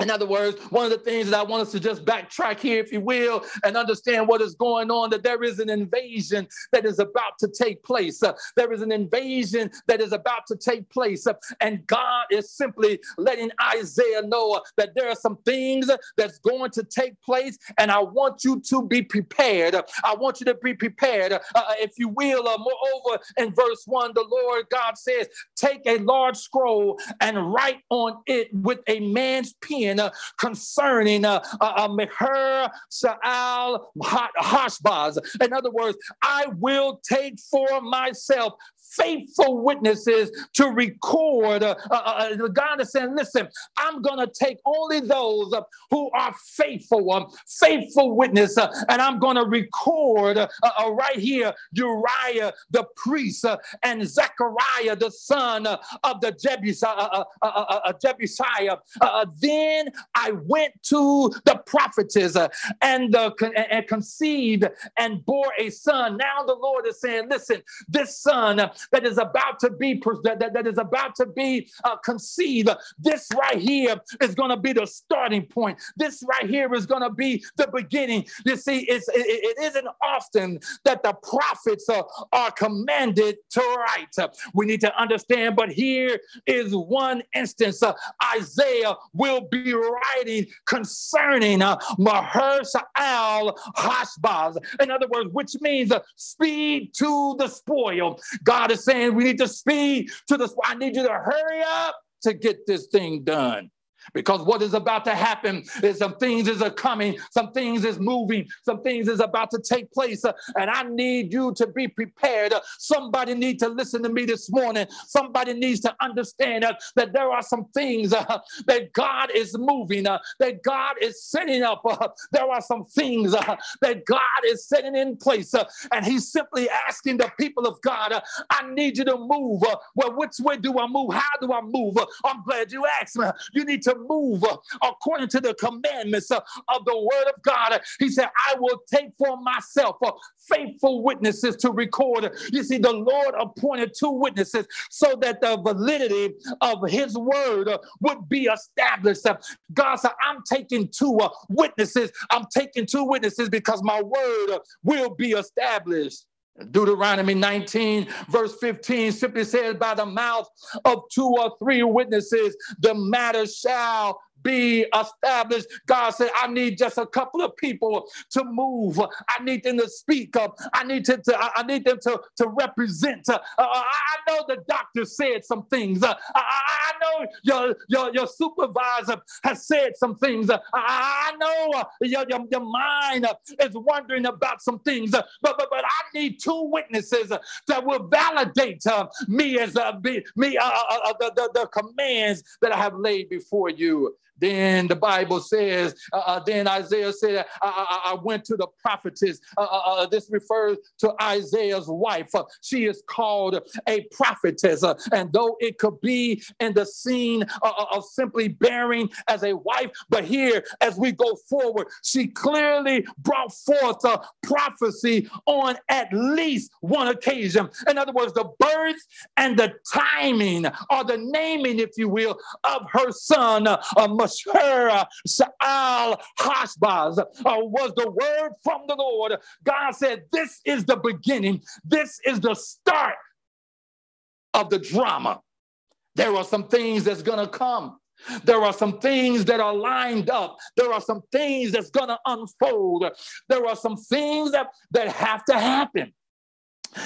In other words, one of the things that I want us to just backtrack here, if you will, and understand what is going on, that there is an invasion that is about to take place. Uh, there is an invasion that is about to take place. Uh, and God is simply letting Isaiah know uh, that there are some things that's going to take place. And I want you to be prepared. I want you to be prepared. Uh, if you will, uh, moreover, in verse one, the Lord God says, Take a large scroll and write on it with a man's pen uh, concerning uh, uh, Meher Sa'al Hashbaz. In other words, I will take for myself faithful witnesses to record. Uh, uh, uh God is saying, listen, I'm going to take only those uh, who are faithful, um, faithful witness, uh, and I'm going to record uh, right here Uriah the priest and Zechariah the son of the Jebusiah. Jebusiah. then I went to the prophetess and, and conceived and bore a son. Now the Lord is saying, listen, this son that is about to be that, that, that is about to be uh, conceived. This right here is going to be the starting point. This right here is going to be the beginning. You see, it's, it, it isn't often that the prophets uh, are commanded to write. We need to understand, but here is one instance. Uh, Isaiah will be writing concerning uh, al Hashbaz. In other words, which means uh, speed to the spoil. God is saying we need to speed to the, I need you to hurry up to get this thing done. Because what is about to happen is some things is coming, some things is moving, some things is about to take place, and I need you to be prepared. Somebody need to listen to me this morning. Somebody needs to understand that there are some things uh, that God is moving, uh, that God is setting up. Uh, there are some things that God is setting in place, and He's simply asking the people of God, "I need you to move. well, which way do I move? How do I move? I'm glad you asked me. You need to to move according to the commandments of the word of God. He said, I will take for myself faithful witnesses to record. You see, the Lord appointed two witnesses so that the validity of his word would be established. God said, I'm taking two witnesses. I'm taking two witnesses because my word will be established. Deuteronomy 19, verse 15 simply says, By the mouth of two or three witnesses, the matter shall be established. God said, I need just a couple of people to move. I need them to speak up. I need to, to I need them to, to represent. Uh, I know the doctor said some things. Uh, I, I, know your, your, your supervisor has said some things. Uh, I, know uh, your, your, your mind uh, is wondering about some things. Uh, but, but, but I need two witnesses that will validate me as me, me the, the, the commands that I have laid before you. Then the Bible says, uh, uh, then Isaiah said, I, I, I, went to the prophetess. Uh, uh, uh this refers to Isaiah's wife. Uh, she is called a prophetess. and though it could be in the scene of simply bearing as a wife, but here as we go forward, she clearly brought forth a prophecy on at least one occasion. In other words, the birth and the timing or the naming, if you will, of her son, uh, Mashur Sa'al Hashbaz uh, was the word from the Lord. God said, This is the beginning, this is the start of the drama. There are some things that's going to come. There are some things that are lined up. There are some things that's going to unfold. There are some things that, that have to happen.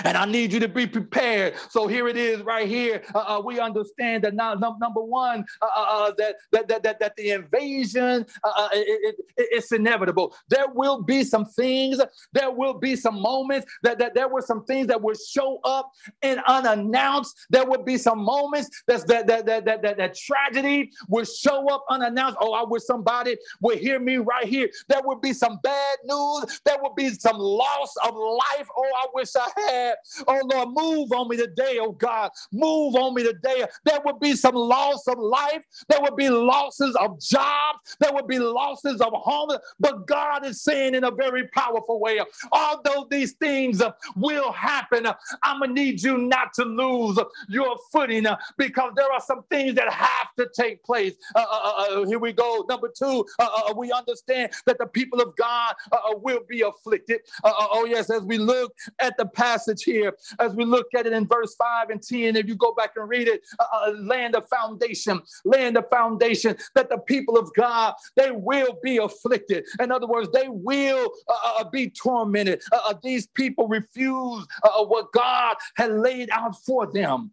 And I need you to be prepared. So here it is, right here. Uh, uh, we understand that now, num- number one, uh, uh, uh that, that, that, that, that the invasion uh, it, it, it's inevitable. There will be some things. There will be some moments that, that there were some things that will show up and unannounced. There will be some moments that's, that, that, that, that, that, that tragedy will show up unannounced. Oh, I wish somebody would hear me right here. There will be some bad news. There will be some loss of life. Oh, I wish I had had. Oh Lord, move on me today, oh God. Move on me today. There would be some loss of life. There would be losses of jobs. There would be losses of home. But God is saying in a very powerful way, although these things will happen, I'm going to need you not to lose your footing because there are some things that have to take place. Uh, uh, uh, uh here we go. Number two, uh, uh, we understand that the people of God will be afflicted. oh, yes, as we look at the past passage here as we look at it in verse 5 and 10. If you go back and read it, uh, uh, land of foundation, land of foundation, that the people of God, they will be afflicted. In other words, they will uh, uh be tormented. Uh, uh, these people refuse what God had laid out for them.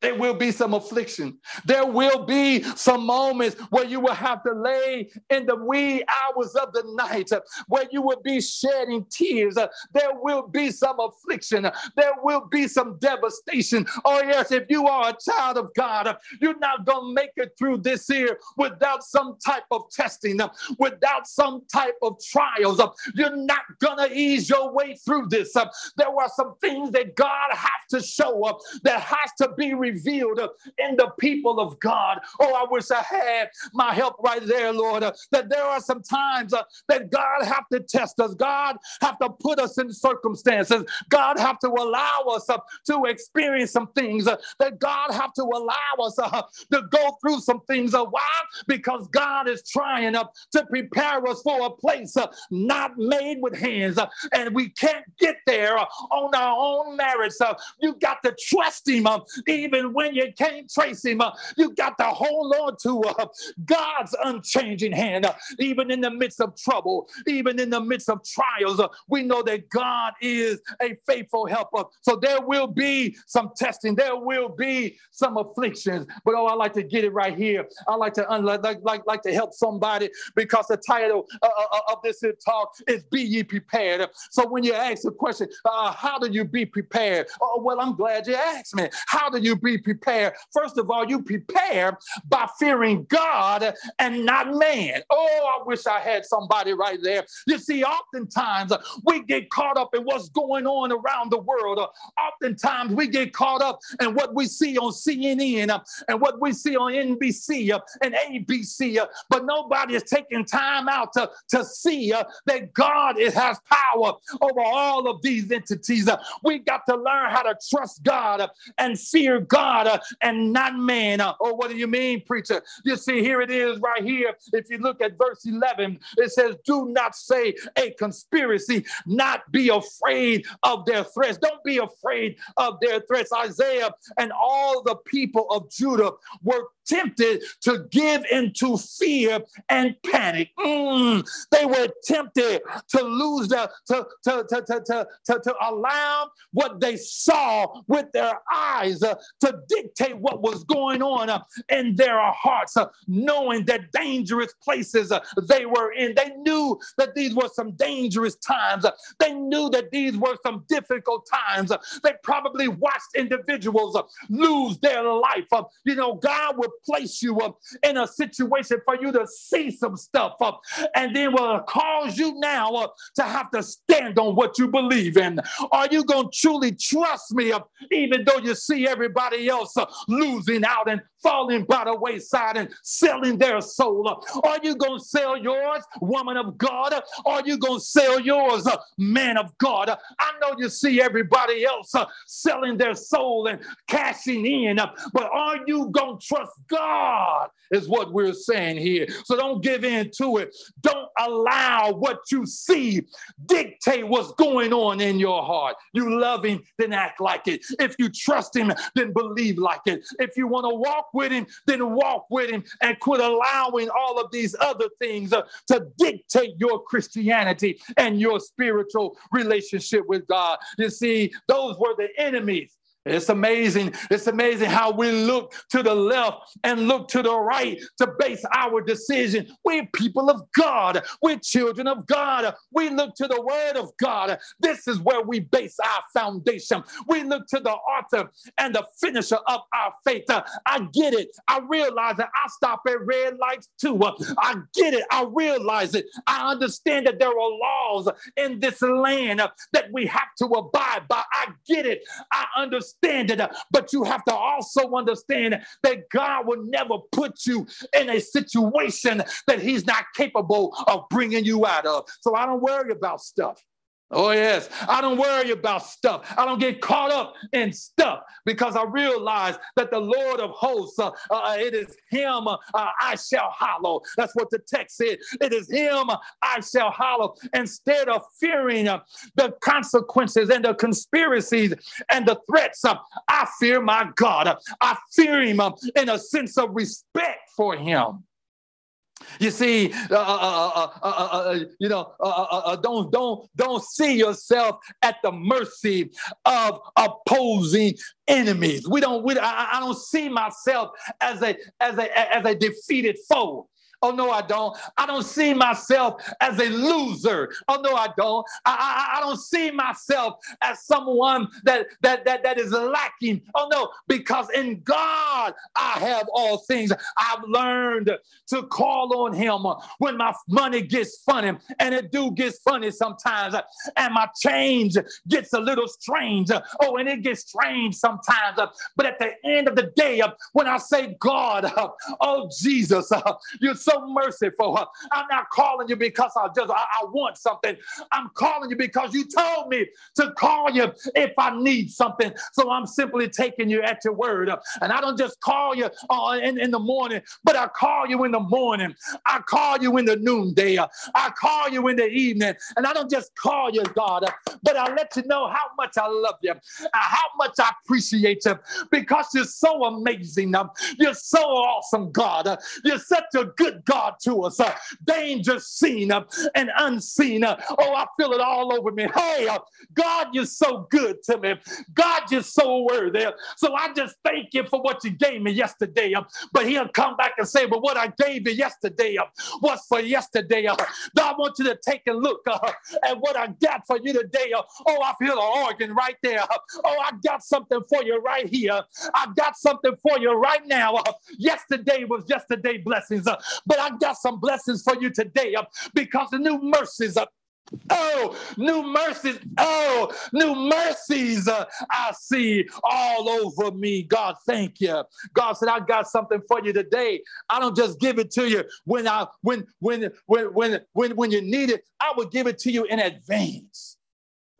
There will be some affliction. There will be some moments where you will have to lay in the wee hours of the night, where you will be shedding tears. There will be some affliction. There will be some devastation. Oh, yes, if you are a child of God, you're not going to make it through this year without some type of testing, without some type of trials. You're not going to ease your way through this. There are some things that God has to show up that has to be revealed in the people of God. Oh, I wish I had my help right there, Lord. that there are some times uh, that God have to test us. God have to put us in circumstances. God have to allow us uh, to experience some things. Uh, that God have to allow us uh, to go through some things. Uh, why? Because God is trying uh, to prepare us for a place not made with hands. and we can't get there on our own merits. you got to trust Him even even when you can't trace him, uh, you got to hold on to uh, God's unchanging hand. Uh, even in the midst of trouble, even in the midst of trials, uh, we know that God is a faithful helper. So there will be some testing, there will be some afflictions. But oh, I like to get it right here. I like to un- like, like, to help somebody because the title uh, uh, of this talk is "Be Ye Prepared." So when you ask the question, how do you be prepared? Oh, well, I'm glad you asked me. How do you be prepared. First of all, you prepare by fearing God and not man. Oh, I wish I had somebody right there. You see, oftentimes we get caught up in what's going on around the world. Oftentimes we get caught up in what we see on CNN and what we see on NBC and ABC, but nobody is taking time out to, to see that God has power over all of these entities. we got to learn how to trust God and fear God uh, and not man. Uh, oh, what do you mean, preacher? You see, here it is right here. If you look at verse 11, it says, Do not say a conspiracy, not be afraid of their threats. Don't be afraid of their threats. Isaiah and all the people of Judah were tempted to give into fear and panic. Mm, they were tempted to lose their, to, to, to, to, to, to, to allow what they saw with their eyes uh, to dictate what was going on uh, in their hearts, uh, knowing that dangerous places uh, they were in. They knew that these were some dangerous times. Uh, they knew that these were some difficult times. Uh, they probably watched individuals uh, lose their life. you know, God would place you in a situation for you to see some stuff and then will cause you now to have to stand on what you believe in. Are you going to truly trust me, even though you see everybody else uh, losing out and falling by the wayside and selling their soul? Uh, are you going to sell yours, woman of God? Are you going to sell yours, man of God? I know you see everybody else selling their soul and cashing in, but are you going to trust God, is what we're saying here. So don't give in to it. Don't allow what you see dictate what's going on in your heart. You love Him, then act like it. If you trust Him, then believe believe like it. If you want to walk with him, then walk with him and quit allowing all of these other things uh, to dictate your Christianity and your spiritual relationship with God. You see, those were the enemies it's amazing. It's amazing how we look to the left and look to the right to base our decision. We're people of God. We're children of God. We look to the word of God. This is where we base our foundation. We look to the author and the finisher of our faith. I get it. I realize that I stop at red lights too. I get it. I realize it. I understand that there are laws in this land that we have to abide by. I get it. I understand understand it, but you have to also understand that God will never put you in a situation that He's not capable of bringing you out of. So I don't worry about stuff. Oh, yes. I don't worry about stuff. I don't get caught up in stuff because I realize that the Lord of hosts, uh, uh, it is Him uh, I shall hallow. That's what the text said. It is Him I shall hallow. Instead of fearing uh, the consequences and the conspiracies and the threats, uh, I fear my God. I fear Him uh, in a sense of respect for Him. You see, uh, uh, uh, you know, don't don't don't see yourself at the mercy of opposing enemies. We don't. We, I, I don't see myself as a as a as a defeated foe. Oh, no, I don't. I don't see myself as a loser. Oh, no, I don't. I, I, I don't see myself as someone that, that, that, that is lacking. Oh, no, because in God I have all things. I've learned to call on Him when my money gets funny, and it do gets funny sometimes, and my change gets a little strange. Oh, and it gets strange sometimes. But at the end of the day, when I say, God, oh, Jesus, you're so so merciful. I'm not calling you because I just I, I, want something. I'm calling you because you told me to call you if I need something. So I'm simply taking you at your word. And I don't just call you uh, in, in the morning, but I call you in the morning. I call you in the noonday. I call you in the evening. And I don't just call you, God, but I let you know how much I love you, how much I appreciate you because you're so amazing. You're so awesome, God. You're such a good God to us. Uh, danger seen uh, and unseen. Uh, oh, I feel it all over me. Hey, God, you're so good to me. God, you're so worthy. So I just thank you for what you gave me yesterday. But he'll come back and say, but what I gave you yesterday was for yesterday. Uh, I want you to take a look at what I got for you today. Oh, I feel an organ right there. Oh, I got something for you right here. I got something for you right now. Yesterday was yesterday blessings. Uh, but I got some blessings for you today uh, because the new mercies uh, Oh, new mercies. Oh, new mercies uh, I see all over me. God, thank you. God said, I got something for you today. I don't just give it to you when I when when when when when, when you need it. I will give it to you in advance.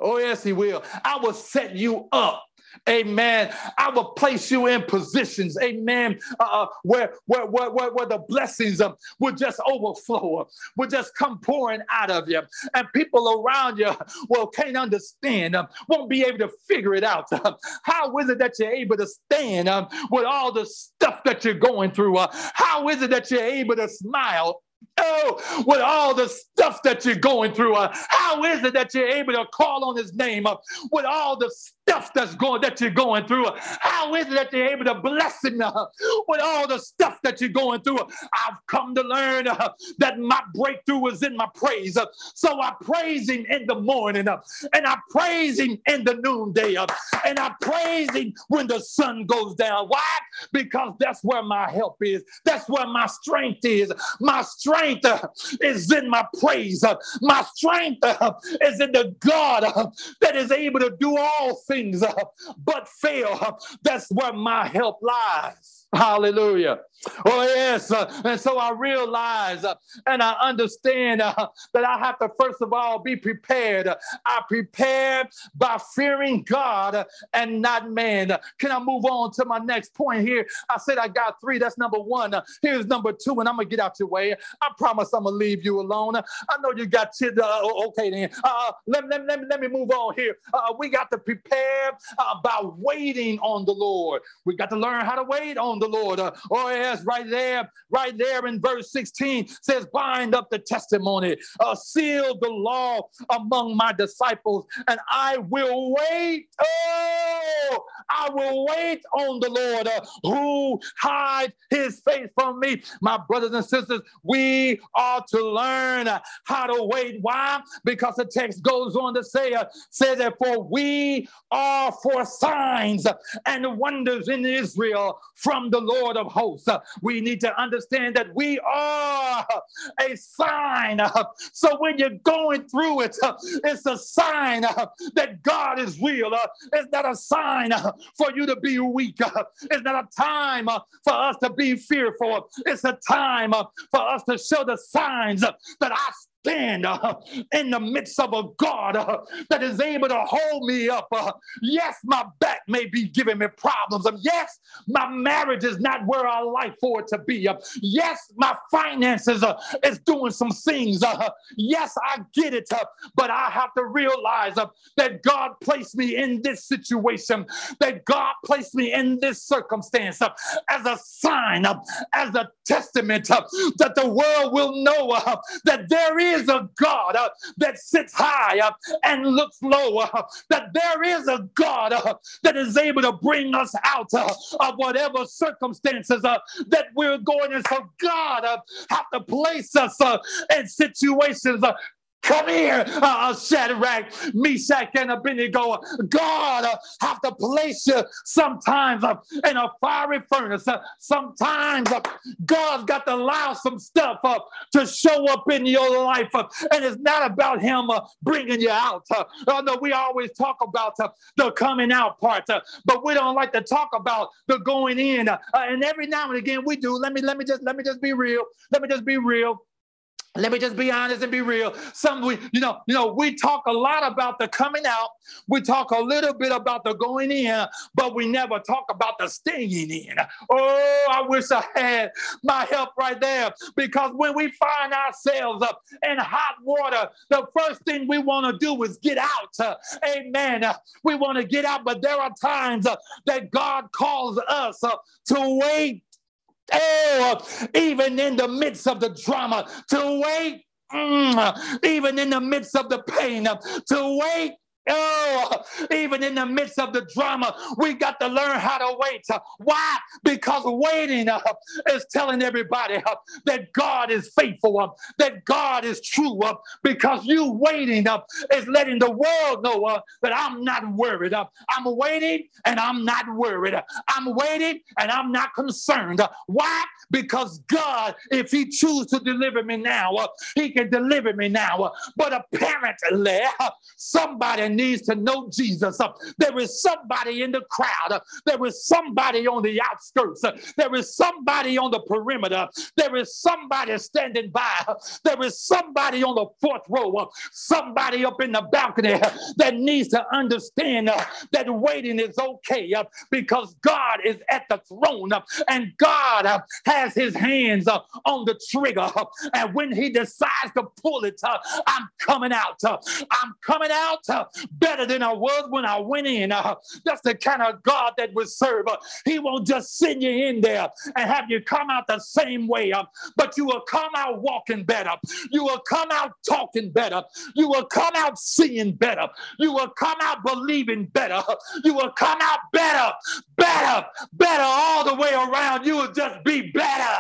Oh, yes, he will. I will set you up Amen. I will place you in positions, amen, uh, uh where, where, where, where, the blessings um, will just overflow, will just come pouring out of you. And people around you, well, can't understand, um, won't be able to figure it out. how is it that you're able to stand um, with all the stuff that you're going through? Uh, how is it that you're able to smile Oh, with all the stuff that you're going through, uh, how is it that you're able to call on his name uh, with all the stuff that's going that you're going through? Uh, how is it that you're able to bless him uh, with all the stuff that you're going through? I've come to learn uh, that my breakthrough is in my praise. Uh, so I praise him in the morning and I praise him in the noonday and I praise him when the sun goes down. Why? Because that's where my help is. That's where my strength is. My strength strength uh, is in my praise. Uh, my strength uh, is in the God that is able to do all things but fail. That's where my help lies. Hallelujah. Oh, yes. Uh, and so I realize uh, and I understand uh, that I have to, first of all, be prepared. I prepare by fearing God and not man. Can I move on to my next point here? I said I got three. That's number one. Here's number two, and I'm going to get out your way. I promise I'm going to leave you alone. I know you got kids. Uh, okay, then. Uh, let, let, let, let me move on here. Uh, we got to prepare by waiting on the Lord. We got to learn how to wait on the Lord. or yes, right there, right there in verse 16 says, Bind up the testimony, uh, seal the law among my disciples, and I will wait. Oh, I will wait on the Lord uh, who hide his face from me. My brothers and sisters, we are to learn how to wait. Why? Because the text goes on to say, uh, say that for we are for signs and wonders in Israel from the Lord of hosts. We need to understand that we are a sign. So when you're going through it, it's a sign that God is real. It's not a sign for you to be weak. It's not a time for us to be fearful. It's a time for us to show the signs that I stand uh, in the midst of a God uh, that is able to hold me up. Uh, yes, my back may be giving me problems. Um, yes, my marriage is not where I like for it to be. Uh, yes, my finances uh, is doing some things. Uh, yes, I get it, uh, but I have to realize uh, that God placed me in this situation, that God placed me in this circumstance uh, as a sign, as a testament that the world will know that there is is a God uh, that sits high uh, and looks low, uh, that there is a God uh, that is able to bring us out uh, of whatever circumstances uh, that we're going in. So God have to place us in situations Come here, uh, uh, Shadrach, Meshach, and Abednego. God uh, have to place you sometimes uh, in a fiery furnace. Uh, sometimes uh, God's got to allow some stuff uh, to show up in your life. Uh, and it's not about Him uh, bringing you out. Uh, know we always talk about the coming out part, but we don't like to talk about the going in. And every now and again we do. Let me let me just let me just be real. Let me just be real. Let me just be honest and be real. Some we, you know, you know, we talk a lot about the coming out. We talk a little bit about the going in, but we never talk about the staying in. Oh, I wish I had my help right there. Because when we find ourselves up in hot water, the first thing we want to do is get out. amen. we want to get out, but there are times that God calls us to wait Oh, even in the midst of the drama, to wait, mm, even in the midst of the pain, to wait Oh, even in the midst of the drama, we got to learn how to wait. Why? Because waiting uh, is telling everybody uh, that God is faithful, uh, that God is true. Because you waiting is letting the world know that I'm not worried. I'm waiting and I'm not worried. I'm waiting and I'm not concerned. Why? Because God, if He chooses to deliver me now, He can deliver me now. But apparently, somebody needs to know Jesus. There is somebody in the crowd. There is somebody on the outskirts. There is somebody on the perimeter. There is somebody standing by. There is somebody on the fourth row. Somebody up in the balcony that needs to understand that waiting is okay because God is at the throne and God has his hands on the trigger. And when he decides to pull it, I'm coming out. I'm coming out better than I was when I went in. Uh, that's the kind of God that we serve. Uh, he won't just send you in there and have you come out the same way, uh, but you will come out walking better. You will come out talking better. You will come out seeing better. You will come out believing better. You will come out better, better, better all the way around. You will just be better.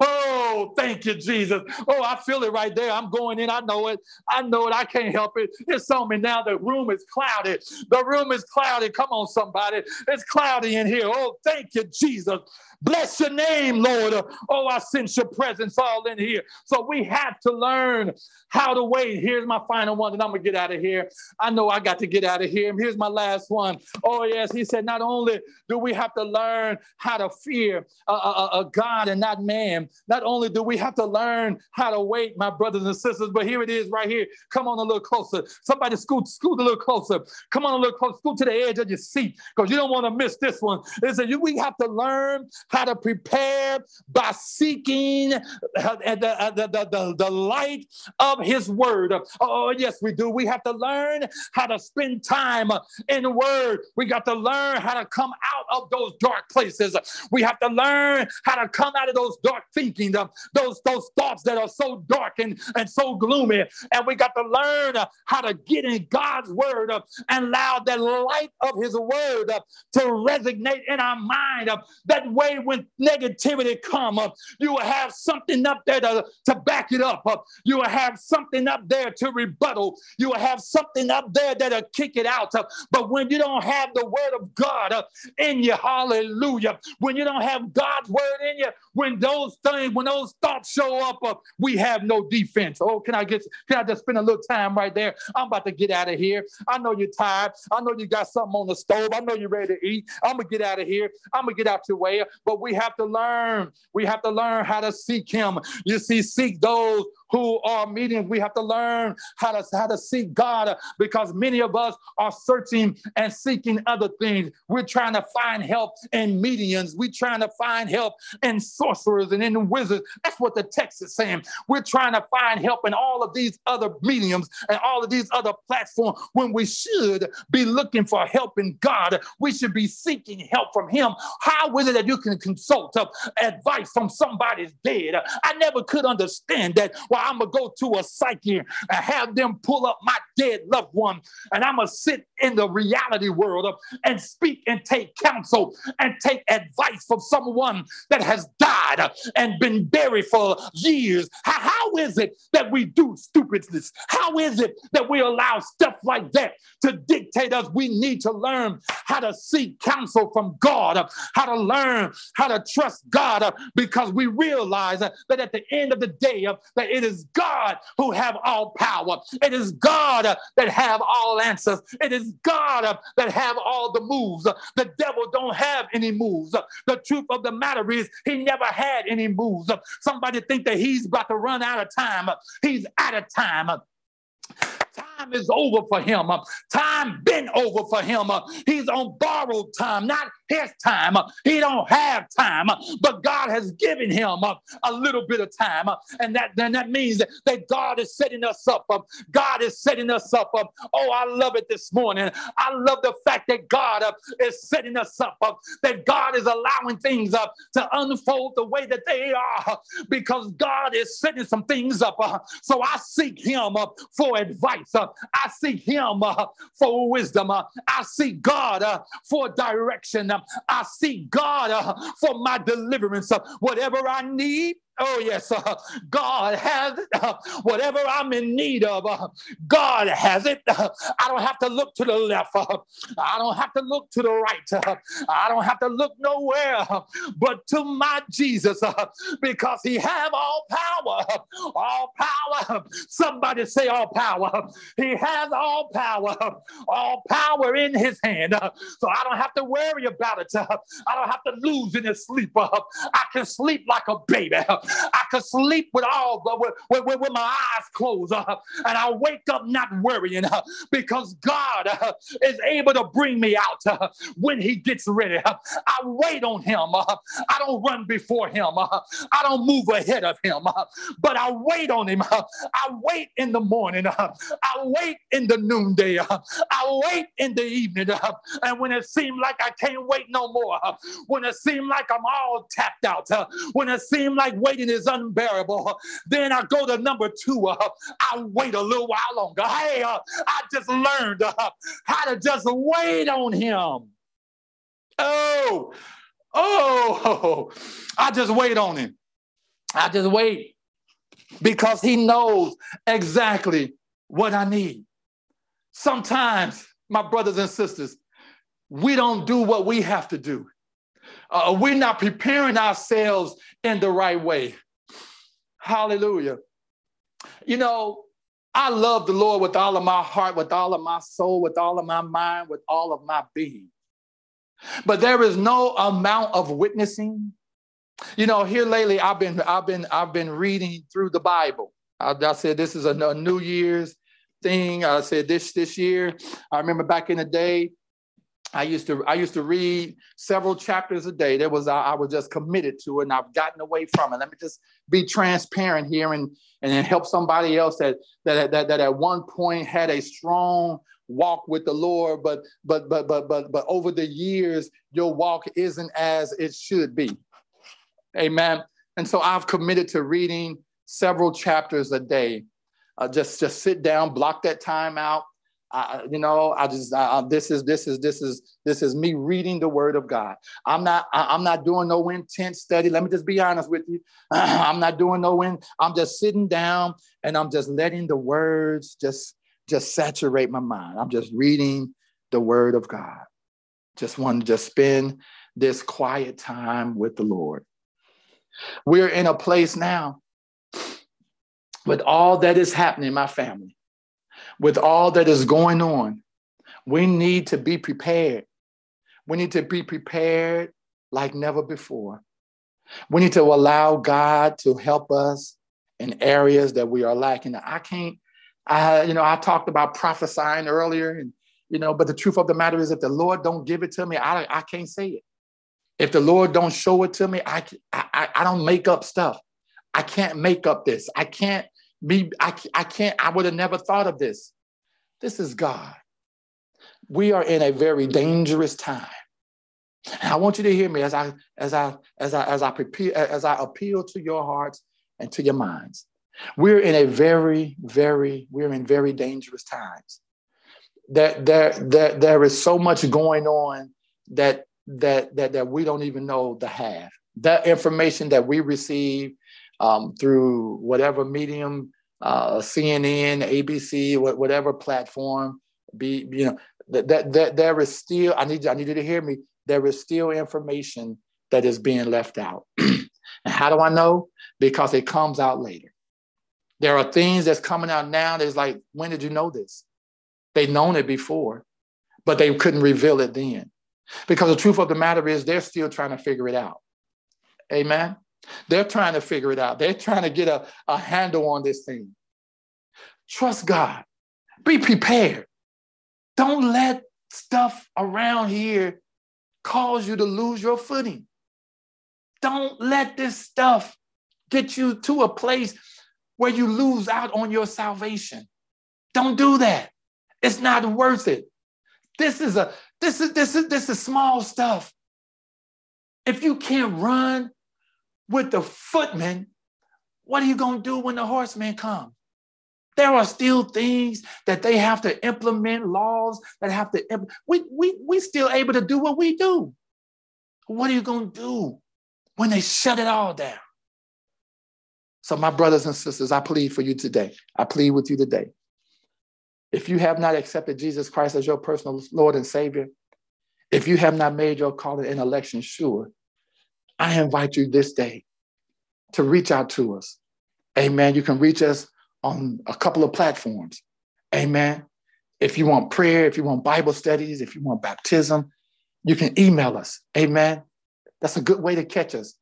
Oh, thank you, Jesus. Oh, I feel it right there. I'm going in. I know it. I know it. I can't help it. It's on me now. The room is clouded. The room is clouded. Come on, somebody. It's cloudy in here. Oh, thank you, Jesus. Bless your name, Lord. Oh, I sense your presence all in here. So we have to learn how to wait. Here's my final one, and I'm going to get out of here. I know I got to get out of here. Here's my last one. Oh, yes. He said, not only do we have to learn how to fear a, a, a God and not man, not only do we have to learn how to wait, my brothers and sisters, but here it is right here. Come on a little closer. Somebody scoot, scoot a little closer. Come on a little closer. Scoot to the edge of your seat because you don't want to miss this one. It said, we have to learn how to prepare by seeking uh, the, the, the, the, light of his word. Oh, yes, we do. We have to learn how to spend time in the word. We got to learn how to come out of those dark places. We have to learn how to come out of those dark thinking, those, those thoughts that are so dark and, and so gloomy. And we got to learn how to get in God's word and allow the light of his word to resonate in our mind. That way, when negativity come up, you will have something up there to, to back it up. You will have something up there to rebuttal. You will have something up there that'll kick it out. But when you don't have the word of God in you, hallelujah, when you don't have God's word in you, when those things, when those thoughts show up, we have no defense. Oh, can I get, can I just spend a little time right there? I'm about to get out of here. I know you're tired. I know you got something on the stove. I know you're ready to eat. I'm gonna get out of here. I'm gonna get out your way. But we have to learn. We have to learn how to seek Him. You see, seek those who are meetings. We have to learn how to, how to seek God because many of us are searching and seeking other things. We're trying to find help in mediums. We're trying to find help in sorcerers and in wizards. That's what the text is saying. We're trying to find help in all of these other mediums and all of these other platforms when we should be looking for help in God. We should be seeking help from Him. How is it that you can consult uh, advice from somebody's dead? I never could understand that. Why well, I'm going to go to a psyche and have them pull up my dead loved one, and I'm going to sit in the reality world and speak and take counsel and take advice from someone that has died and been buried for years. How, how is it that we do stupidness? How is it that we allow stuff like that to dictate us? We need to learn how to seek counsel from God, how to learn how to trust God, because we realize that at the end of the day, that it is God who have all power. It is God that have all answers. It is God that have all the moves. The devil don't have any moves. The truth of the matter is he never had any moves. Somebody think that he's about to run out of time. He's out of time. Time is over for him. Uh, time been over for him. Uh, he's on borrowed time, not his time. Uh, he don't have time, but God has given him a little bit of time, and that then that means that God is setting us up. God is setting us up. Oh, I love it this morning. I love the fact that God is setting us up. That God is allowing things up to unfold the way that they are, because God is setting some things up. So I seek Him for advice. I seek Him for wisdom. I seek God for direction. I seek God uh, for my deliverance. Uh, whatever I need, Oh, yes, uh, God has it. Uh, whatever I'm in need of, uh, God has it. Uh, I don't have to look to the left. Uh, I don't have to look to the right. Uh, I don't have to look nowhere but to my Jesus because he have all power. All power. Somebody say all power. He has all power. All power in his hand. So I don't have to worry about it. I don't have to lose any sleep. I can sleep like a baby. I could sleep with all with, with, with my eyes closed, uh, and I wake up not worrying uh, because God uh, is able to bring me out uh, when He gets ready. I wait on Him. Uh, I don't run before Him. Uh, I don't move ahead of Him, but I wait on Him. I wait in the morning. I wait in the noonday. I wait in the evening. And when it seems like I can't wait no more, when it seems like I'm all tapped out, when it seems like waiting waiting is unbearable. Then I go to number two. Uh, I wait a little while longer. Hey, uh, I just learned uh, how to just wait on him. Oh, oh, I just wait on him. I just wait because he knows exactly what I need. Sometimes, my brothers and sisters, we don't do what we have to do. Uh, we're not preparing ourselves in the right way. Hallelujah. You know, I love the Lord with all of my heart, with all of my soul, with all of my mind, with all of my being. But there is no amount of witnessing. You know, here lately, I've been, I've been, I've been reading through the Bible. I, I said this is a, a New Year's thing. I said this this year. I remember back in the day, I used to I used to read several chapters a day. There was I, I, was just committed to it, and I've gotten away from it. Let me just be transparent here and and help somebody else that that that, that at one point had a strong walk with the Lord, but but but but but but over the years your walk isn't as it should be. Amen. And so I've committed to reading several chapters a day. Uh, just just sit down, block that time out I, you know, I just I, this is this is this is this is me reading the Word of God. I'm not I, am not doing no intense study. Let me just be honest with you. I'm not doing no in. I'm just sitting down and I'm just letting the words just just saturate my mind. I'm just reading the Word of God. Just want to just spend this quiet time with the Lord. We're in a place now with all that is happening in my family with all that is going on, we need to be prepared. We need to be prepared like never before. We need to allow God to help us in areas that we are lacking. I can't, I, you know, I talked about prophesying earlier, and you know, but the truth of the matter is, if the Lord don't give it to me, I, I can't say it. If the Lord don't show it to me, I, I, I don't make up stuff. I can't make up this. I can't be, I, I can't, I would have never thought of this. This is God. We are in a very dangerous time. And I want you to hear me as I as I as I as I prepare as I appeal to your hearts and to your minds. We're in a very, very, we're in very dangerous times. That there, there, there is so much going on that that that that we don't even know the half. That information that we receive um, through whatever medium uh, CNN, ABC, whatever platform, be you know that, that that there is still. I need I need you to hear me. There is still information that is being left out. and how do I know? Because it comes out later. There are things that's coming out now that's like, when did you know this? They've known it before, but they couldn't reveal it then. Because the truth of the matter is, they're still trying to figure it out. Amen. They're trying to figure it out. They're trying to get a, a handle on this thing. Trust God. Be prepared. Don't let stuff around here cause you to lose your footing. Don't let this stuff get you to a place where you lose out on your salvation. Don't do that. It's not worth it. This is a this is this is this is small stuff. If you can't run with the footman, what are you going to do when the horseman comes? There are still things that they have to implement, laws that have to, imp- we, we, we still able to do what we do. What are you going to do when they shut it all down? So, my brothers and sisters, I plead for you today. I plead with you today. If you have not accepted Jesus Christ as your personal Lord and Savior, if you have not made your calling and election sure, I invite you this day to reach out to us. Amen. You can reach us on a couple of platforms. Amen. If you want prayer, if you want Bible studies, if you want baptism, you can email us. Amen. That's a good way to catch us.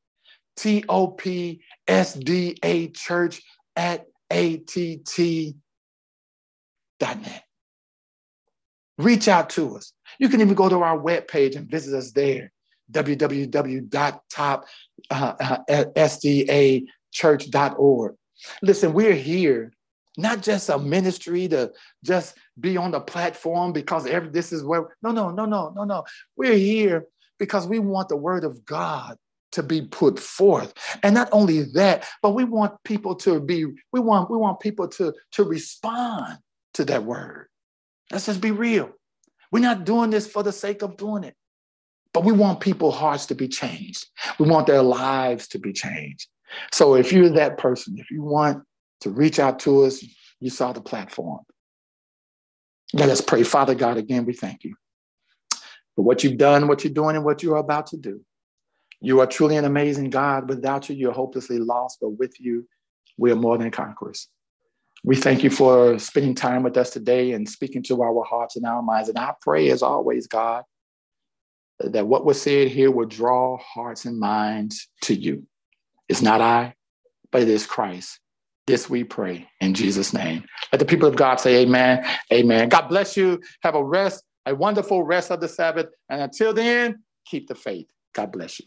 T O P S D A church at ATT.net. Reach out to us. You can even go to our webpage and visit us there www.topsdachurch.org. Uh, uh, Listen, we're here not just a ministry to just be on the platform because every this is where no no no no no no. We're here because we want the word of god to be put forth. And not only that but we want people to be we want we want people to to respond to that word. Let's just be real. We're not doing this for the sake of doing it but we want people's hearts to be changed. We want their lives to be changed. So if you're that person, if you want to reach out to us, you saw the platform. Let us pray. Father God, again, we thank you for what you've done, what you're doing, and what you are about to do. You are truly an amazing God. Without you, you're hopelessly lost, but with you, we are more than conquerors. We thank you for spending time with us today and speaking to our hearts and our minds. And I pray, as always, God, that what was said here will draw hearts and minds to you. It's not I, but it is Christ. This we pray in Jesus' name. Let the people of God say amen. Amen. God bless you. Have a rest, a wonderful rest of the Sabbath. And until then, keep the faith. God bless you.